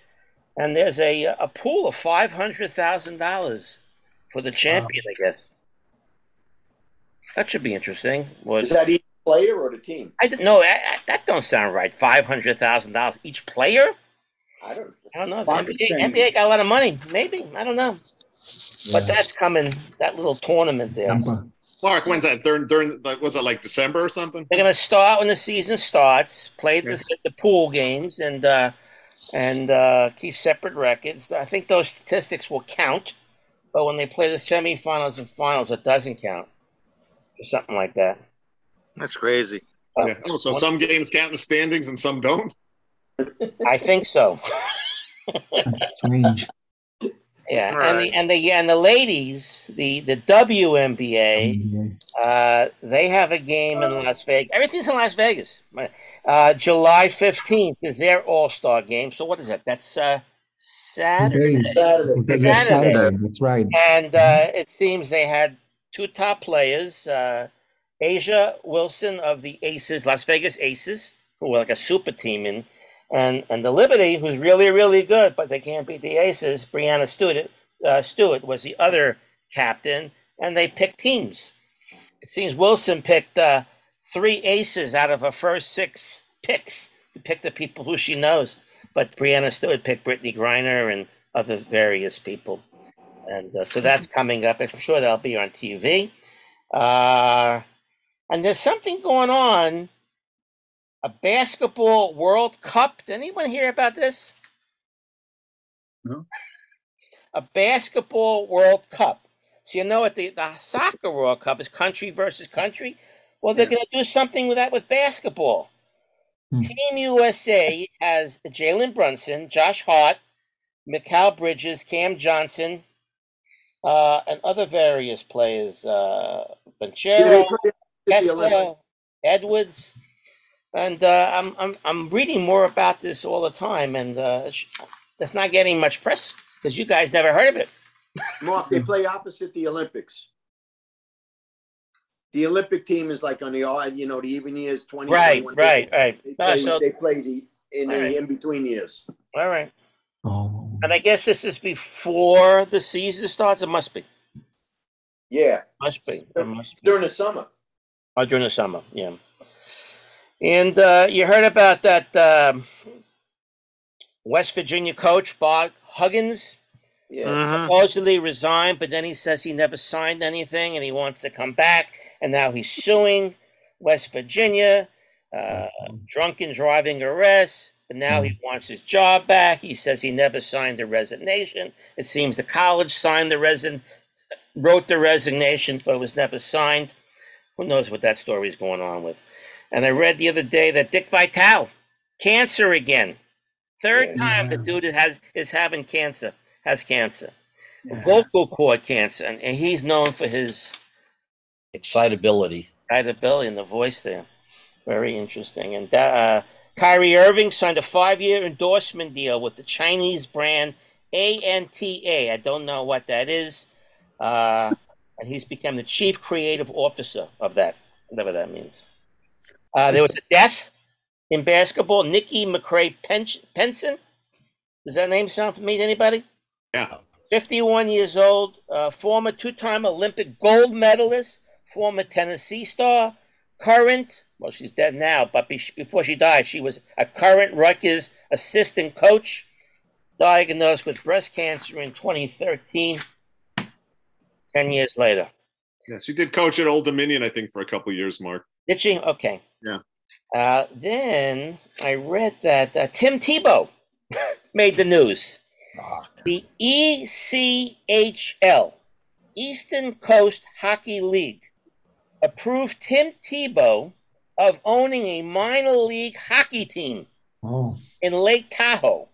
And there's a, a pool of $500,000 for the champion, I guess. That should be interesting. Was Is that each player or the team? I don't know. I, I, that don't sound right. Five hundred thousand dollars each player. I don't. I don't know. The NBA. NBA got a lot of money. Maybe I don't know. But that's coming. That little tournament there. Mark, when's that? During during was it like December or something? They're gonna start when the season starts. Play the, the pool games and uh, and uh, keep separate records. I think those statistics will count, but when they play the semifinals and finals, it doesn't count. Or something like that. That's crazy. Yeah. Oh, so some games count in standings and some don't. I think so. Strange. Yeah, All and the and the and the ladies, the the WNBA, uh, they have a game in Las Vegas. Everything's in Las Vegas. Uh, July fifteenth is their All Star game. So what is that? That's uh, Saturday. Days. Yeah, Saturday. That's right. And uh, it seems they had two top players, uh, A'ja Wilson of the Aces, Las Vegas Aces, who were like a super team in, and and the Liberty, who's really really good, but they can't beat the Aces. Breanna Stewart, uh, Stewart was the other captain, and they picked teams. It seems Wilson picked uh, three aces out of her first six picks to pick the people who she knows. But Breanna Stewart picked Brittney Griner and other various people. And uh, so that's coming up. I'm sure that'll be on TV. Uh, and there's something going on a basketball World Cup. Did anyone hear about this? No. A basketball World Cup. So you know what the, the soccer World Cup is country versus country. Well, they're going to do something with that with basketball. Team USA has Jalen Brunson, Josh Hart, Mikal Bridges, Cam Johnson, uh, and other various players. Uh, Banchero, Kessler, Edwards, and uh, I'm, I'm I'm reading more about this all the time, and uh, it's- it's not getting much press because you guys never heard of it. Mark, they play opposite the Olympics. The Olympic team is like on the odd, you know, the even years, 20. Right, 21. right, right. They No, play, so- they play the in the right. in between years. All right. Oh. And I guess this is before the season starts. It must be. Yeah. Must be. It must It's during the summer. Oh, during the summer, yeah. And uh, you heard about that um, West Virginia coach, Bob Huggins? Yeah. Supposedly resigned, but then he says he never signed anything and he wants to come back. And now he's suing West Virginia, uh, drunken driving arrest. But now he wants his job back. He says he never signed the resignation. It seems the college signed the resign, wrote the resignation, but it was never signed. Who knows what that story is going on with? And I read the other day that Dick Vitale, cancer again. Third time the dude has is having cancer, has cancer, vocal cord cancer, and, and he's known for his excitability. excitability in the voice there. Very interesting. And uh, Kyrie Irving signed a five-year endorsement deal with the Chinese brand ANTA. I don't know what that is. Uh, and he's become the chief creative officer of that, whatever that means. Uh, there was a death in basketball. Nikki McCray Pen- Penson. Does that name sound familiar to anybody? Yeah. 51 years old, uh, former two time Olympic gold medalist, former Tennessee star, current, well, she's dead now, but be- before she died, she was a current Rutgers assistant coach, diagnosed with breast cancer in 2013, 10 years later. Yeah, she did coach at Old Dominion, I think, for a couple years, Mark. Did she? Okay. Yeah. Uh, then I read that uh, Tim Tebow made the news. The E ECHL, Eastern Coast Hockey League, approved Tim Tebow of owning a minor league hockey team Oh. in Lake Tahoe.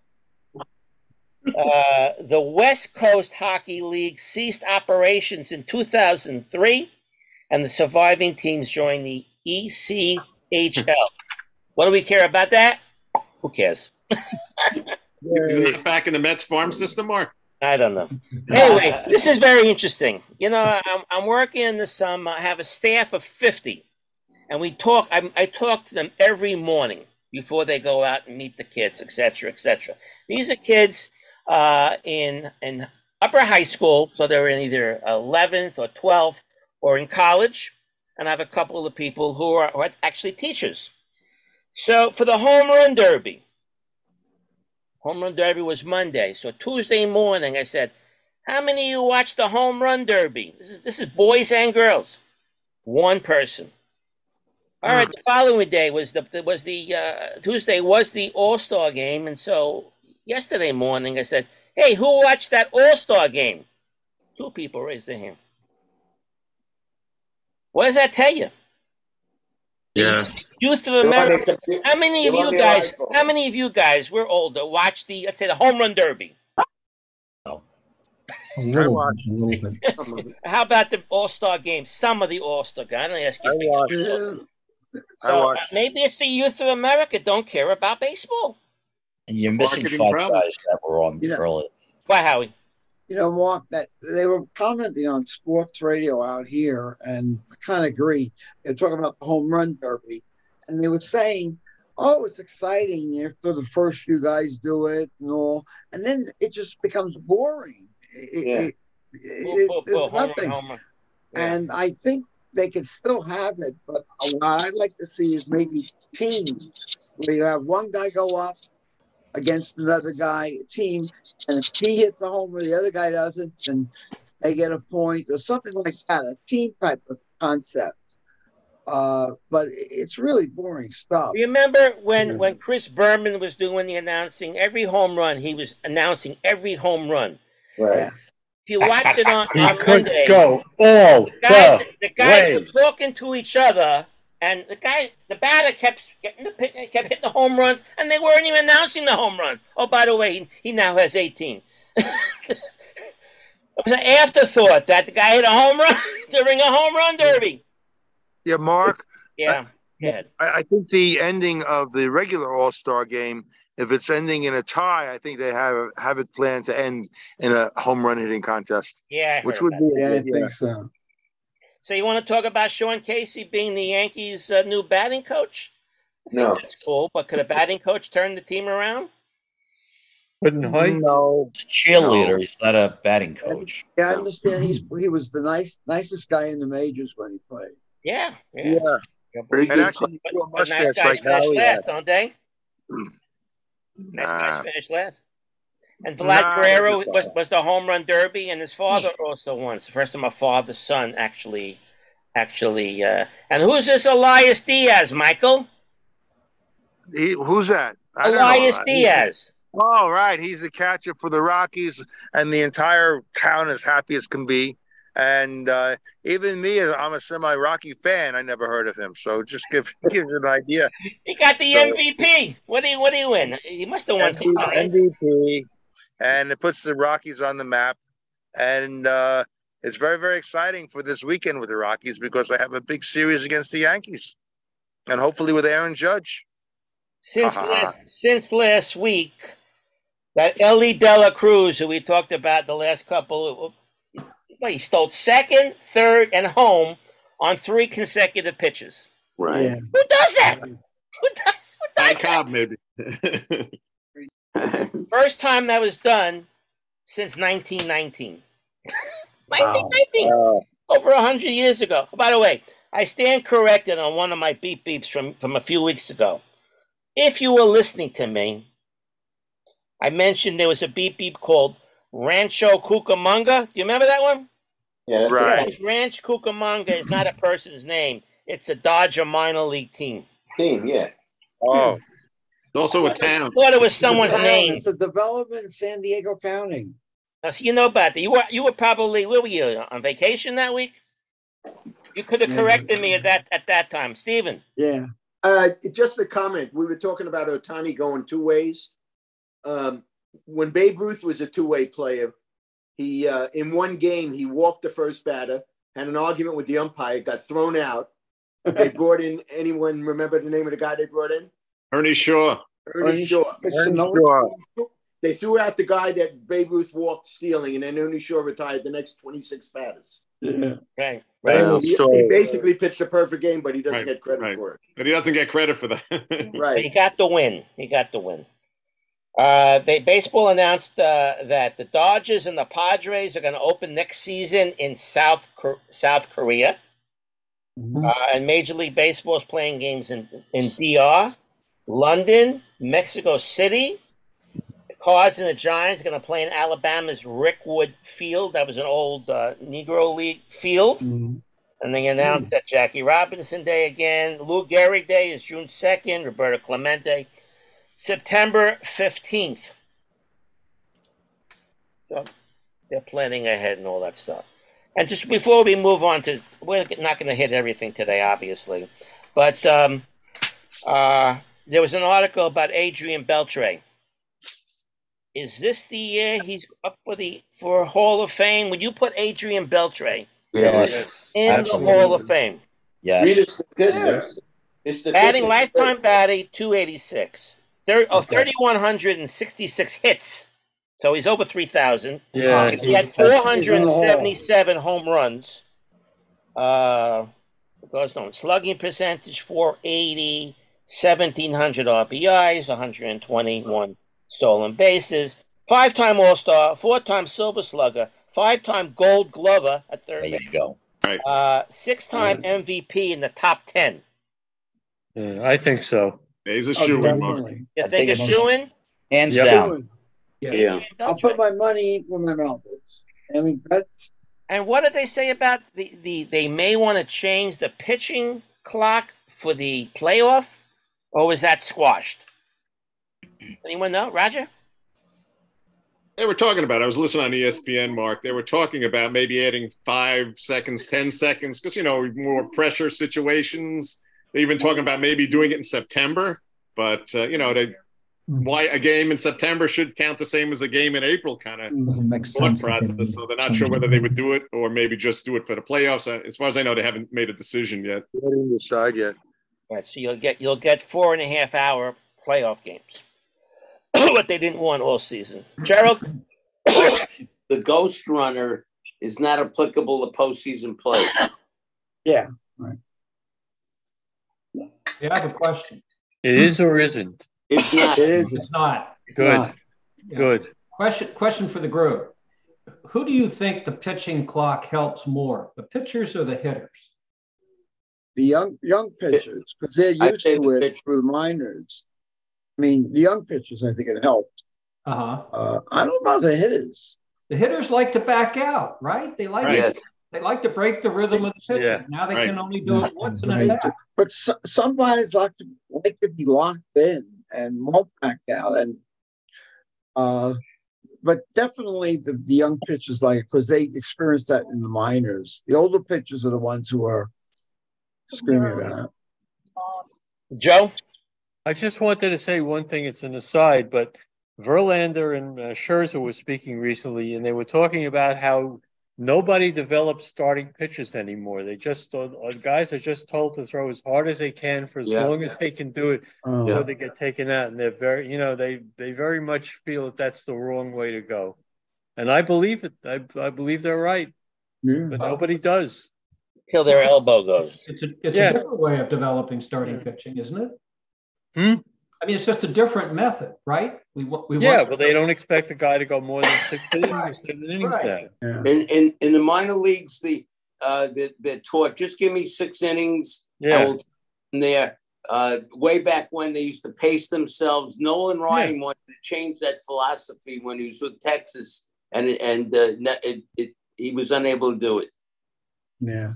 Uh, the West Coast Hockey League ceased operations in 2003, and the surviving teams joined the ECHL. what do we care about that? Who cares? Back in the Mets farm system, Mark? I don't know. Anyway, this is very interesting. You know, I'm, I'm working in the summer. I have a staff of 50, and we talk. I, I talk to them every morning before they go out and meet the kids, etc., etc. These are kids uh, in in upper high school, so they're in either 11th or 12th, or in college, and I have a couple of people who are, who are actually teachers. So for the home run derby, home run derby was Monday. So Tuesday morning, I said, "How many of you watched the home run derby? This is this is boys and girls." One person. All right. The following day was the was the uh, Tuesday was the All Star game, and so yesterday morning I said, "Hey, who watched that All Star game?" Two people raised their hand. What does that tell you? Yeah. Youth of America. How many of you guys? How many of you guys? We're older. Watch the let's say the home run derby. A little, a little bit. How about the All Star game? Some of the All Star game. I don't ask you. I So, watched. uh, maybe it's the youth of America don't care about baseball. And you're missing Marketing five problem. guys that were on You know- early. Why, Howie? You know, Mark, that they were commenting on sports radio out here, and I kind of agree. They're talking about the home run derby, and they were saying, "Oh, it's exciting after the first few guys do it and all, and then it just becomes boring. It, Yeah. it, it, boom, there's boom, home nothing." home run. And I think they can still have it, but what I'd like to see is maybe teams where you have one guy go up against another guy team, and if he hits a homer, the other guy doesn't, then they get a point or something like that. A team type of concept. Uh, but it's really boring stuff. Remember when when Chris Berman was doing the announcing every home run, he was announcing every home run. Right. If you watch it on, He on could Monday, go all the guys, the the guys way. were talking to each other, and the guy, the batter kept getting the pit, kept hitting the home runs, and they weren't even announcing the home runs. Oh, by the way, he, he now has 18. it was an afterthought that the guy hit a home run during a home run derby. Yeah, Marc. Yeah, good. I, I think the ending of the regular All Star game, if it's ending in a tie, I think they have have it planned to end in a home run hitting contest. Yeah, I which would about be Yeah, I a good- think so. So you want to talk about Sean Casey being the Yankees' uh, new batting coach? No. that's cool. But could a batting coach turn the team around? Couldn't Hoyt? No, Cheerleader. He's not a batting coach. Yeah, I understand. He's he was the nice nicest guy in the majors when he played. Yeah, yeah. Yeah, Very and good. actually, But, you a but nice mustache guys like finish last, had. don't they? Nice Nah. guys finish last. And Vlad Nah, Guerrero was, was the home run derby, and his father also won. It's the first time a father son actually, actually. Uh, and who's this Elias Diaz, Michael? He, who's that? I. Elias He- Diaz. Oh, right. He's the catcher for the Rockies, and the entire town is happy as can be. And uh, even me, I'm a semi-Rocky fan. I never heard of him, so just give gives you an idea. He got the So- MVP. What do you, what do you win? He must have won something. MVP, and it puts the Rockies on the map. And uh, it's very, very exciting for this weekend with the Rockies because they have a big series against the Yankees, and hopefully with Aaron Judge. Since Uh-huh. last, since last week, that Elly De La Cruz, who we talked about the last couple, well, he stole second, third, and home on three consecutive pitches. Right. Yeah. Who does that? Who does? Who Ty does Cobb, maybe. that? First time that was done since 1919. 1919, over hundred years ago. By the way, I stand corrected on one of my beep beeps from from a few weeks ago. If you were listening to me, I mentioned there was a beep beep called Rancho Cucamonga. Do you remember that one? Yeah, that's Right. right. Ranch Cucamonga is not a person's name; it's a Dodger minor league team. Team, yeah. Oh, It's also a town. Thought it was It's someone's town. name. It's a development in San Diego County. Now, so you know about that. You were you were probably where were you on vacation that week? You could have corrected me at that at that time, Stephen. Yeah. Uh, just a comment. We were talking about Ohtani going two ways. Um, when Babe Ruth was a two-way player, he uh, in one game he walked the first batter, had an argument with the umpire, got thrown out. They brought in anyone remember the name of the guy they brought in? Ernie Shore. Ernie Ernie Shore. Ernie Shore. They threw out the guy that Babe Ruth walked stealing, and then Ernie Shore retired the next 26 batters. Yeah. Right, Right. right. He, he basically pitched a perfect game, but he doesn't Right, get credit right. for it. But he doesn't get credit for that. Right. He got the win. He got the win. Uh, they baseball announced uh, that the Dodgers and the Padres are going to open next season in South Kor- South Korea, Mhm. uh, and Major League Baseball is playing games in in DR, London, Mexico City. The Cards and the Giants are going to play in Alabama's Rickwood Field. That was an old uh, Negro League field. Mhm. And they announced that Jackie Robinson Day again. Lou Gehrig Day is June 2nd. Roberto Clemente, September 15th. So they're planning ahead and all that stuff. And just before we move on to, we're not going to hit everything today, obviously. But um, uh, there was an article about Adrian Beltre. Is this the year he's up for the for Hall of Fame? Would you put Adrian Beltre Yes. in Absolutely. the Hall of Fame? Yes. Read the statistics. His statistics Batting are lifetime great. batting 286. Thir- oh, Okay. 3,166 hits. So he's over 3,000. Yeah, He had he's- he's in the hall. 477 home runs. Uh, goes on. Slugging percentage 480, 1,700 RBIs, 121 stolen bases. Five time All Star, four time Silver Slugger, five time Gold Glover at third There base. you go. Right. Uh, six time MVP in the top 10. Yeah, I think so. He's a Oh, shoe in, Marc. definitely. You I think think it's it's- shoe in? Hands Yep. down. Yeah. I'll put my money where my mouth is. I mean, that's And what did they say about the, the they may want to change the pitching clock for the playoff? Or was that squashed? Anyone know? Roger? They were talking about. I was listening on ESPN, Marc. They were talking about maybe adding five seconds, ten seconds, because you know more pressure situations. They're even talking about maybe doing it in September. But uh, you know, they, why a game in September should count the same as a game in April, kind of Doesn't make thought sense. process. So they're not sure whether they would do it or maybe just do it for the playoffs. Uh, As far as I know, they haven't made a decision yet. They didn't decide yet. Right, so you'll get you'll get four and a half hour playoff games. what they didn't want all season. Gerald? The ghost runner is not applicable to postseason play. yeah. Yeah, I have a question. It is or isn't. It's not. It is. It's not. Good. Not. Good. Question question for the group. Who do you think the pitching clock helps more, the pitchers or the hitters? The young young pitchers, because they're used to the it pitch- through the minors. I mean, the young pitchers, I think it helped. Uh-huh. Uh, I don't know the hitters. The hitters like to back out, right? They like Yes. they like to break the rhythm of the pitcher. Yeah, now they right. can only do it once in a They half. But so, somebody's like to like to be locked in and won't back out. And uh, but definitely the, the young pitchers like it because they experienced that in the minors. The older pitchers are the ones who are screaming about it. Joe? I just wanted to say one thing. It's an aside, but Verlander and uh, Scherzer were speaking recently, and they were talking about how nobody develops starting pitches anymore. They just uh, guys are just told to throw as hard as they can for as Yeah. long as they can do it Oh. before they get taken out. And they're very, you know, they they very much feel that that's the wrong way to go. And I believe it. I, I believe they're right, Yeah. but nobody does. Till their elbow goes. It's a it's Yeah. a different way of developing starting pitching, isn't it? Hmm? I mean, it's just a different method, right? We wa- we Yeah, want- but they don't expect a guy to go more than six innings or seven innings Right. now. Yeah. In, in in the minor leagues, the uh, the they're taught just give me six innings. Yeah. will in there. Uh, way back when they used to pace themselves, Nolan Ryan wanted to change that philosophy when he was with Texas, and and uh, it, it, he was unable to do it. Yeah.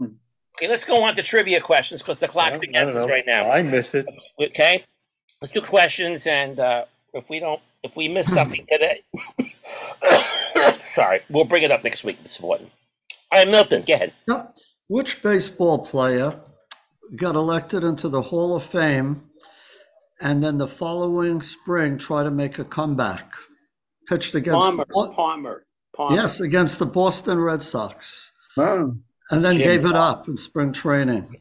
Okay, let's go on to trivia questions because the clock's I against us right now. I miss it. Okay, let's do questions, and uh, if we don't, if we miss something today, sorry, we'll bring it up next week. It's important. All right, Milton, go ahead. Yep. Which baseball player got elected into the Hall of Fame and then the following spring tried to make a comeback? Pitched against Palmer, the, Palmer, Palmer. yes, against the Boston Red Sox, Oh. And then Jim gave it up in spring training.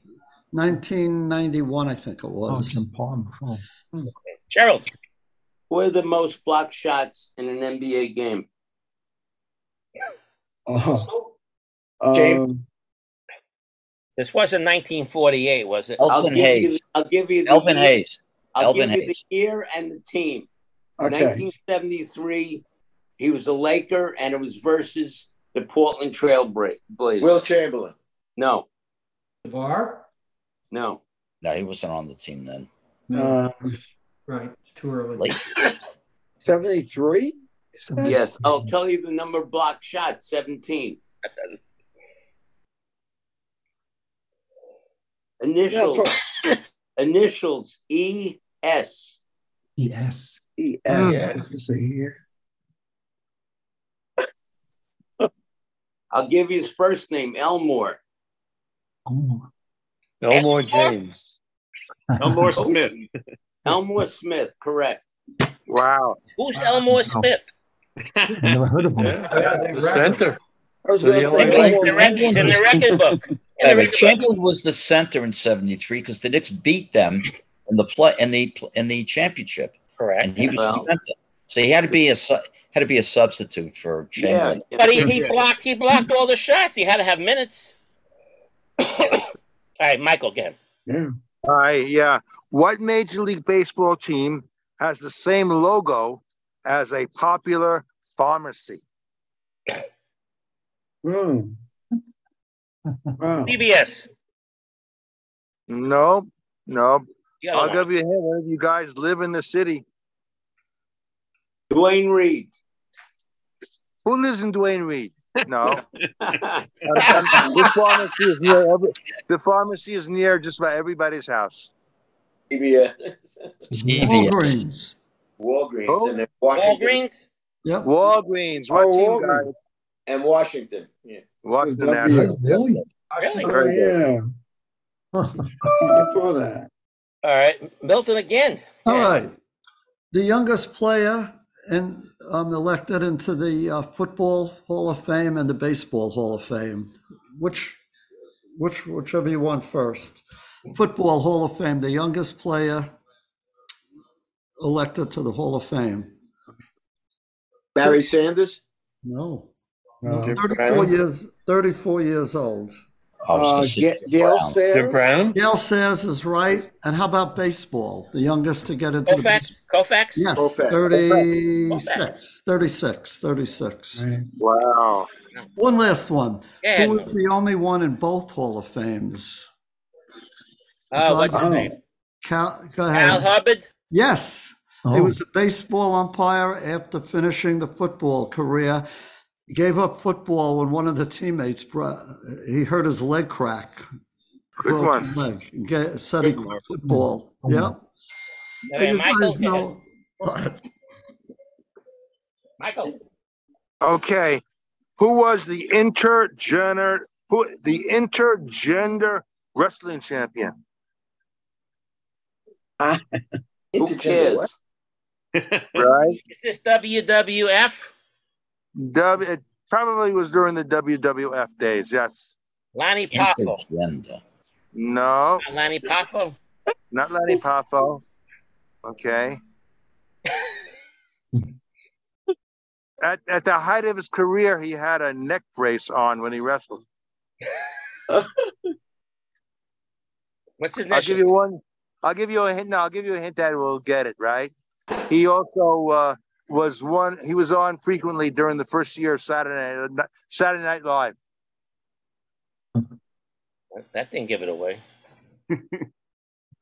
1991, I think it Oh, was. Jim Palmer. Oh. Gerald, Who are the most block shots in an NBA game? Oh. James- Um, this wasn't 1948, was it? I'll Elvin give Hayes. you. I'll give you. The Elvin year- Hayes. I'll Elvin give you Hayes. the year and the team. okay. 1973, he was a Laker, and it was versus the Portland Trail Bra- Blazers. Wilt Chamberlain. no, VAR? no. No, he wasn't on the team then. Uh, Right. It's too early. Late. 73? Yes, I'll tell you the number of block shots 17. Initials, initials E S. Yes. ES. Yes. Let's see here. I'll give you his first name, Elmore. Elmore James. Elmore Smith. Elmore Smith, correct. Wow. Who's Elmore Smith? I've never heard of him. Yeah, the center. I was going the to say, Olympic- Elmore The rec- in the record book. In the but record book. Chamberlain was the center in '73 because the Knicks beat them in the play in the in the championship, Correct. and he was Well. the center. So he had to be a su- had to be a substitute for Chamberlain. But he, he blocked he blocked all the shots. He had to have minutes. all right, Michael, again. Yeah. All right, yeah. What Major League Baseball team has the same logo as a popular pharmacy? Hmm. Wow. CVS. No, no. You I'll lie. give you a hint. One of you guys live in the city. Duane Reade. Who lives in Duane Reade? No. the pharmacy is near every, the pharmacy is near just about everybody's house. CVS. Walgreens. Walgreens Who? and then Washington Walgreens. Yep. Walgreens. What Oh, team, Walgreens. guys? and Washington. Yeah. Washington W. Nationals. Really? Really? Oh, Very good. Oh, yeah. I saw that. All right, Milton again. All right. The youngest player and um, elected into the uh, Football Hall of Fame and the Baseball Hall of Fame. Which, which, whichever you want first. Football Hall of Fame, the youngest player elected to the Hall of Fame. Barry Sanders. No. No. no 34 years, 34 years old. I Uh, say Gail Brown. Sayers. Jim Brown? Gale Sayers is right. And how about baseball? The youngest to get into the Koufax. Koufax. Yes, Koufax. 36, 36, 36. Right. Wow. One last one. Yeah. Who is the only one in both Hall of Fames? Uh, what's his Oh. name? Cal, go Al ahead. Hubbard. Yes, he Oh. was a baseball umpire after finishing the football career. He gave up football when one of the teammates brought, he heard his leg crack. Good broke one. his leg. and get- Said he Good quit football. Oh. Yeah. Okay, You Michael. guys go ahead. know- Michael. Okay. Who was the intergender who the intergender wrestling champion? Who cares? Right? Is this WWF? W it probably was during the WWF days, yes. Lanny Poffo. Intergender. No, Not Lanny Poffo. not Lanny Poffo. Okay. At, at the height of his career, he had a neck brace on when he wrestled. What's his I'll give you one. I'll give you a hint. No, I'll give you a hint that will get it right. He also uh, was one. He was on frequently during the first year of Saturday Night, Saturday Night Live. That didn't give it away.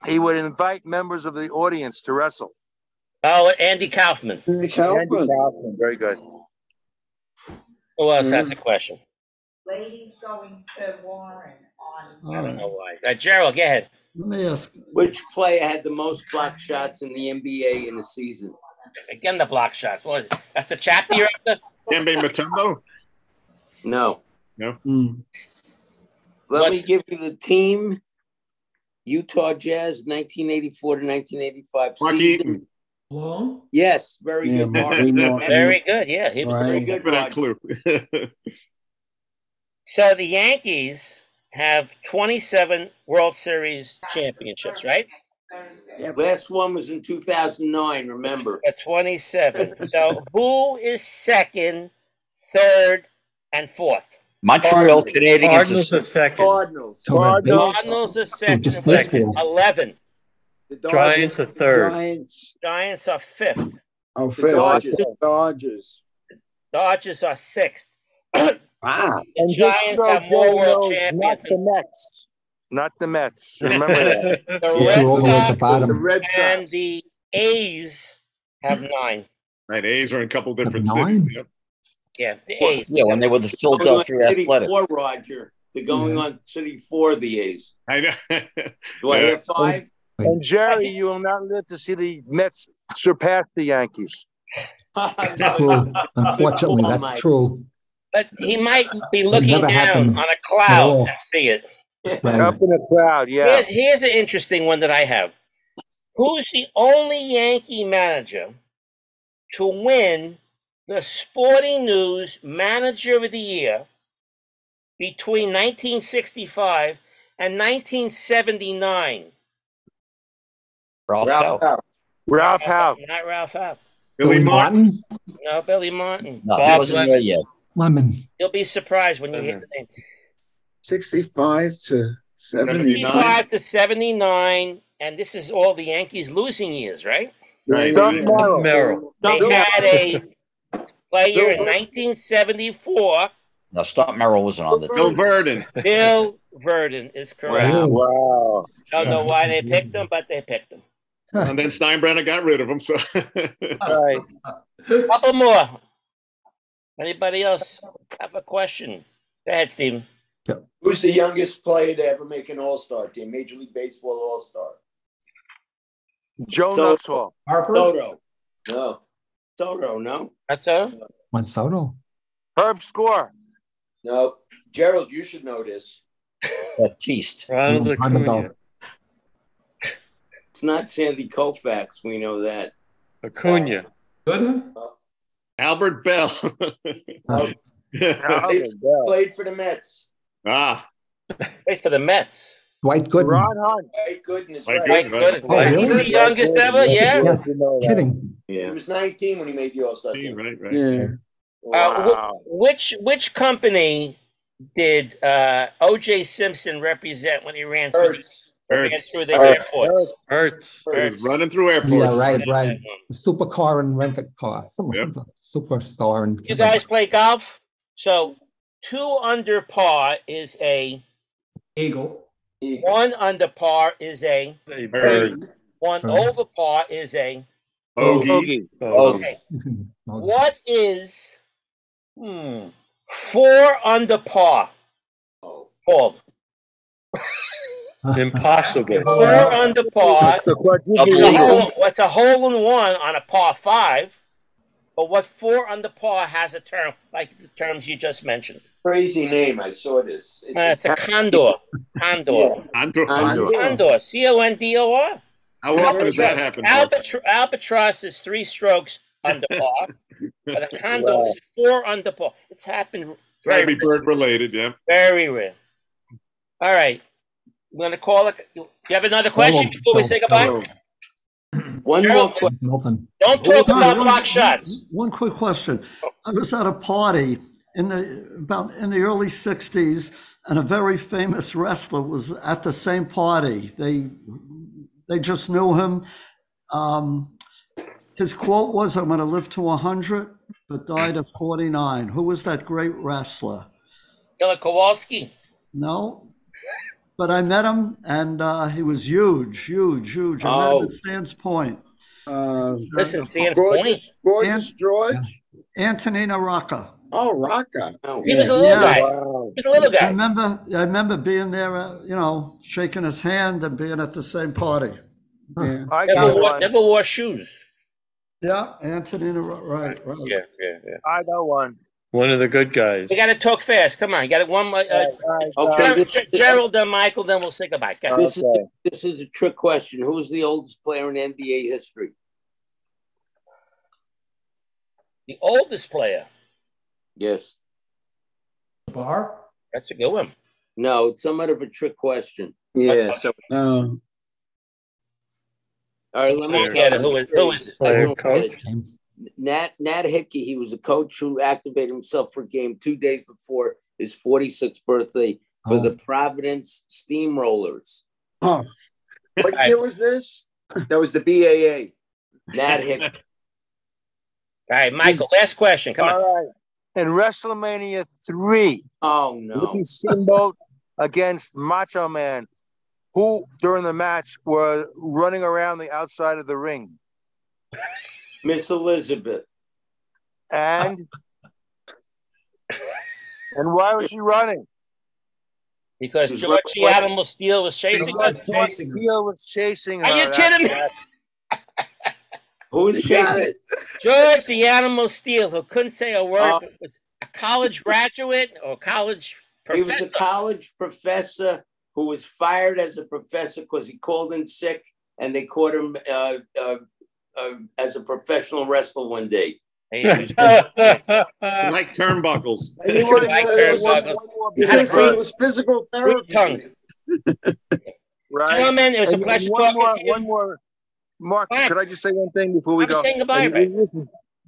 He would invite members of the audience to wrestle. Oh, Andy Kaufman. Andy Andy Kaufman. Kaufman, very good. Who else has a question? Ladies going to Warren on. I don't know why. Uh, Gerald, go ahead. Let me ask. Which player had the most block shots in the NBA in a season? Again, the block shots. What is it? That's the chapter you're after? Kembe Mutombo? No. No. Hmm. Let What? me give you the team. Utah Jazz, 1984 to 1985 Mark season. Eaton. Yes, very Yeah, good, Marc. Mark- Mark- Very good. Yeah, he was Right. Very very good. good, Give it a Roger. clue. So the Yankees have 27 World Series championships, right? Thursday. Last one was in 2009, remember? At 27. so who is second, third, and fourth? Montreal Canadiens Cardinals are second. Cardinals. So uh, Cardinals are second. just second. 11. The Dodgers. Giants are third. Giants. Giants are fifth. Oh, The fifth. Dodgers. Dodgers. Dodgers are sixth. Wow. And just Giants so have more world knows, champions. not the Mets. Not the Mets. Remember that. The Get Red all the way at the Sox bottom. The Red and the A's have nine. right, A's are in a couple different Nine? cities. Yep. Yeah, the A's. yeah, when they were the Philadelphia City Athletic. four, Roger. They're going on City four, the A's. I know. Do I Yeah. hear five? Oh, and Jerry, you will not live to see the Mets surpass the Yankees. True. Unfortunately, Come on, that's Mike. true. But he might be looking down happened on a cloud and see it. Right. Up in the crowd, yeah. Here's, here's an interesting one that I have. Who's the only Yankee manager to win the Sporting News Manager of the Year between 1965 and 1979? Ralph Ralph Houk. Houk. Ralph Houk. Not Ralph Houk. Billy Martin, No, Billy Martin. No, he Bob wasn't Lemon. there yet. Lemon. You'll be surprised when you hear the name. 65 to 70. 55 to 79, and this is all the Yankees losing years, right? Stump Merrill. Merrill. They Bill- had a player in 1974. Now, Stump Merrill wasn't on the Bill team. Virdon. Bill Virdon is correct. Wow. Wow. Don't know why they picked him, but they picked him. And then Steinbrenner got rid of him. So Right. Couple more. Anybody else have a question? Go ahead, Steven. Who's the youngest player to ever make an All Star team? Major League Baseball All Star. Joe So- Nuxhall. Harper. Soto. No. Soto, no? That's all. Monsoto. Herb Score. No. Gerald, you should know this. Batiste. Ronald Long time ago. Acuna. It's not Sandy Koufax. We know that. Acuna. Gooden. Albert Belle. No. Played, played for the Mets. Ah, Wait for the Mets. Dwight Gooden. Ron Hunt. Dwight Gooden is Dwight right. Dwight Good, right. Gooden. Oh, He's really? the youngest ever, yeah. Yes. You know that. Kidding. He was 19 when he made the All Star team, team. right, right. Yeah. Uh, Wow. wh- which which company did uh, O.J. Simpson represent when he ran through, Hertz. ran Hertz. through the Hertz. airport? Hertz. He running through airports. Yeah, right, right. Supercar and rent a car. Yep. Superstar and You guys play golf? So two under par is a Eagle. one under par is a A Bird. bird. one Right. over par is a Bogey. Oh, okay. What is hmm four under par called? Impossible. Four under par. The What's a, quadruple hole, what's a hole in one on a par five? But what four under par has a term like the terms you just mentioned? Crazy name. I saw this. Uh, it's a condor. Condor. Yeah. Condor. Condor. C O N D O R. How often does that happen? Marc? Albatro- albatross is three strokes under par, but a condor Wow. is four under par. It's happened Gotta be very, bird related, yeah. very rare. All right. I'm going to call it. Do you have another question Hold before we say on. goodbye? One more question. Nothing. Don't Hold talk on, about block shots. One quick question. I was at a party in the about in the early '60s, and a very famous wrestler was at the same party. They they just knew him. Um, his quote was, "I'm going to live to 100, but died at 49." Who was that great wrestler? Killer Kowalski. No, but I met him, and uh, he was huge, huge, huge. I met Oh. him at Sands Point. Uh, Listen, Sands gorgeous, Point. gorgeous George. Antonino Rocca. Oh, Rocca. No. He was a little Yeah. guy. Wow. He was a little guy. I remember, I remember being there, uh, you know, shaking his hand and being at the same party. Yeah. I Never got wore, one. never wore shoes. Yeah, Antonino, Ro- right, right. Yeah, yeah, yeah. I got one. One of the good guys. We got to talk fast. Come on. You got one more. Uh, Okay, Ger- this, Ger- Gerald, then Michael, then we'll say goodbye. Go ahead. this is this is a trick question. Who's the oldest player in NBA history? The oldest player. Yes. Bar. That's a good one. No, it's somewhat of a trick question. Yeah. So No. All right, let me Yeah, tell who you. is- who is it? Player Everyone coach. get it. Nat Nat Hickey, he was a coach who activated himself for a game two days before his 46th birthday for Oh. the Providence Steamrollers. Oh, what year was this? that was the BAA. Nat Hickey. All right, Michael, last question. Come on. All right. In WrestleMania 3, Oh no. Ricky Steamboat against Macho Man, who during the match were running around the outside of the ring. Miss Elizabeth. And and why was she running? Because She's George the running- Animal Steele was chasing us. her. Steele was chasing her. Are you kidding me? That- Who's You got chasing? George the Animal Steele, who couldn't say a word, Oh. was a college graduate or college He was a college professor who was fired as a professor because he called in sick, and they caught him uh, uh, uh, as a professional wrestler one day. He was- Like turnbuckles. And you want to Like say it was, Kurt you Had a wanna say it was physical therapy. tongue. Right? Gentlemen, it was a pleasure one talking more, to you. one more, Marc, could I just say one thing before we I'm go? saying goodbye, And Ray. This,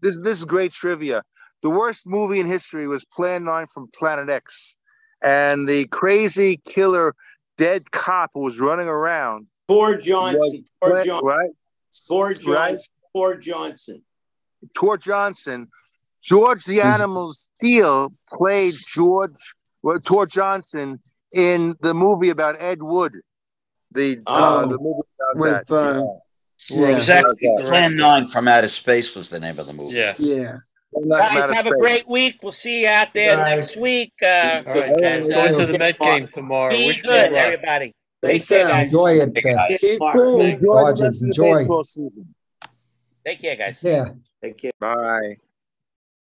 this this is great trivia. The worst movie in history was Plan Nine from Planet X, and the crazy killer dead cop who was running around. Tor Johnson. was Tor Johnson. right? Tor Right. Johnson. Tor Johnson. Tor Johnson. George the Animal Steele played George well, Tor Johnson in the movie about Ed Wood. The uh, Oh, the movie about with, that. uh, Well, Yeah. exactly. Yeah. Plan Nine from Outer Space was the name of the movie. Yeah. Yeah. Guys, have a great week. We'll see you out there Guys. next week. Uh, All right, and, going to the Met game tomorrow. Be Wish me good, luck. everybody. Hey, Take care, Sam, guys. Enjoy it. Keep Marc. cool. Enjoy the Dodgers, rest of the enjoy. baseball season. Take care, guys. Yeah. Take care. Bye.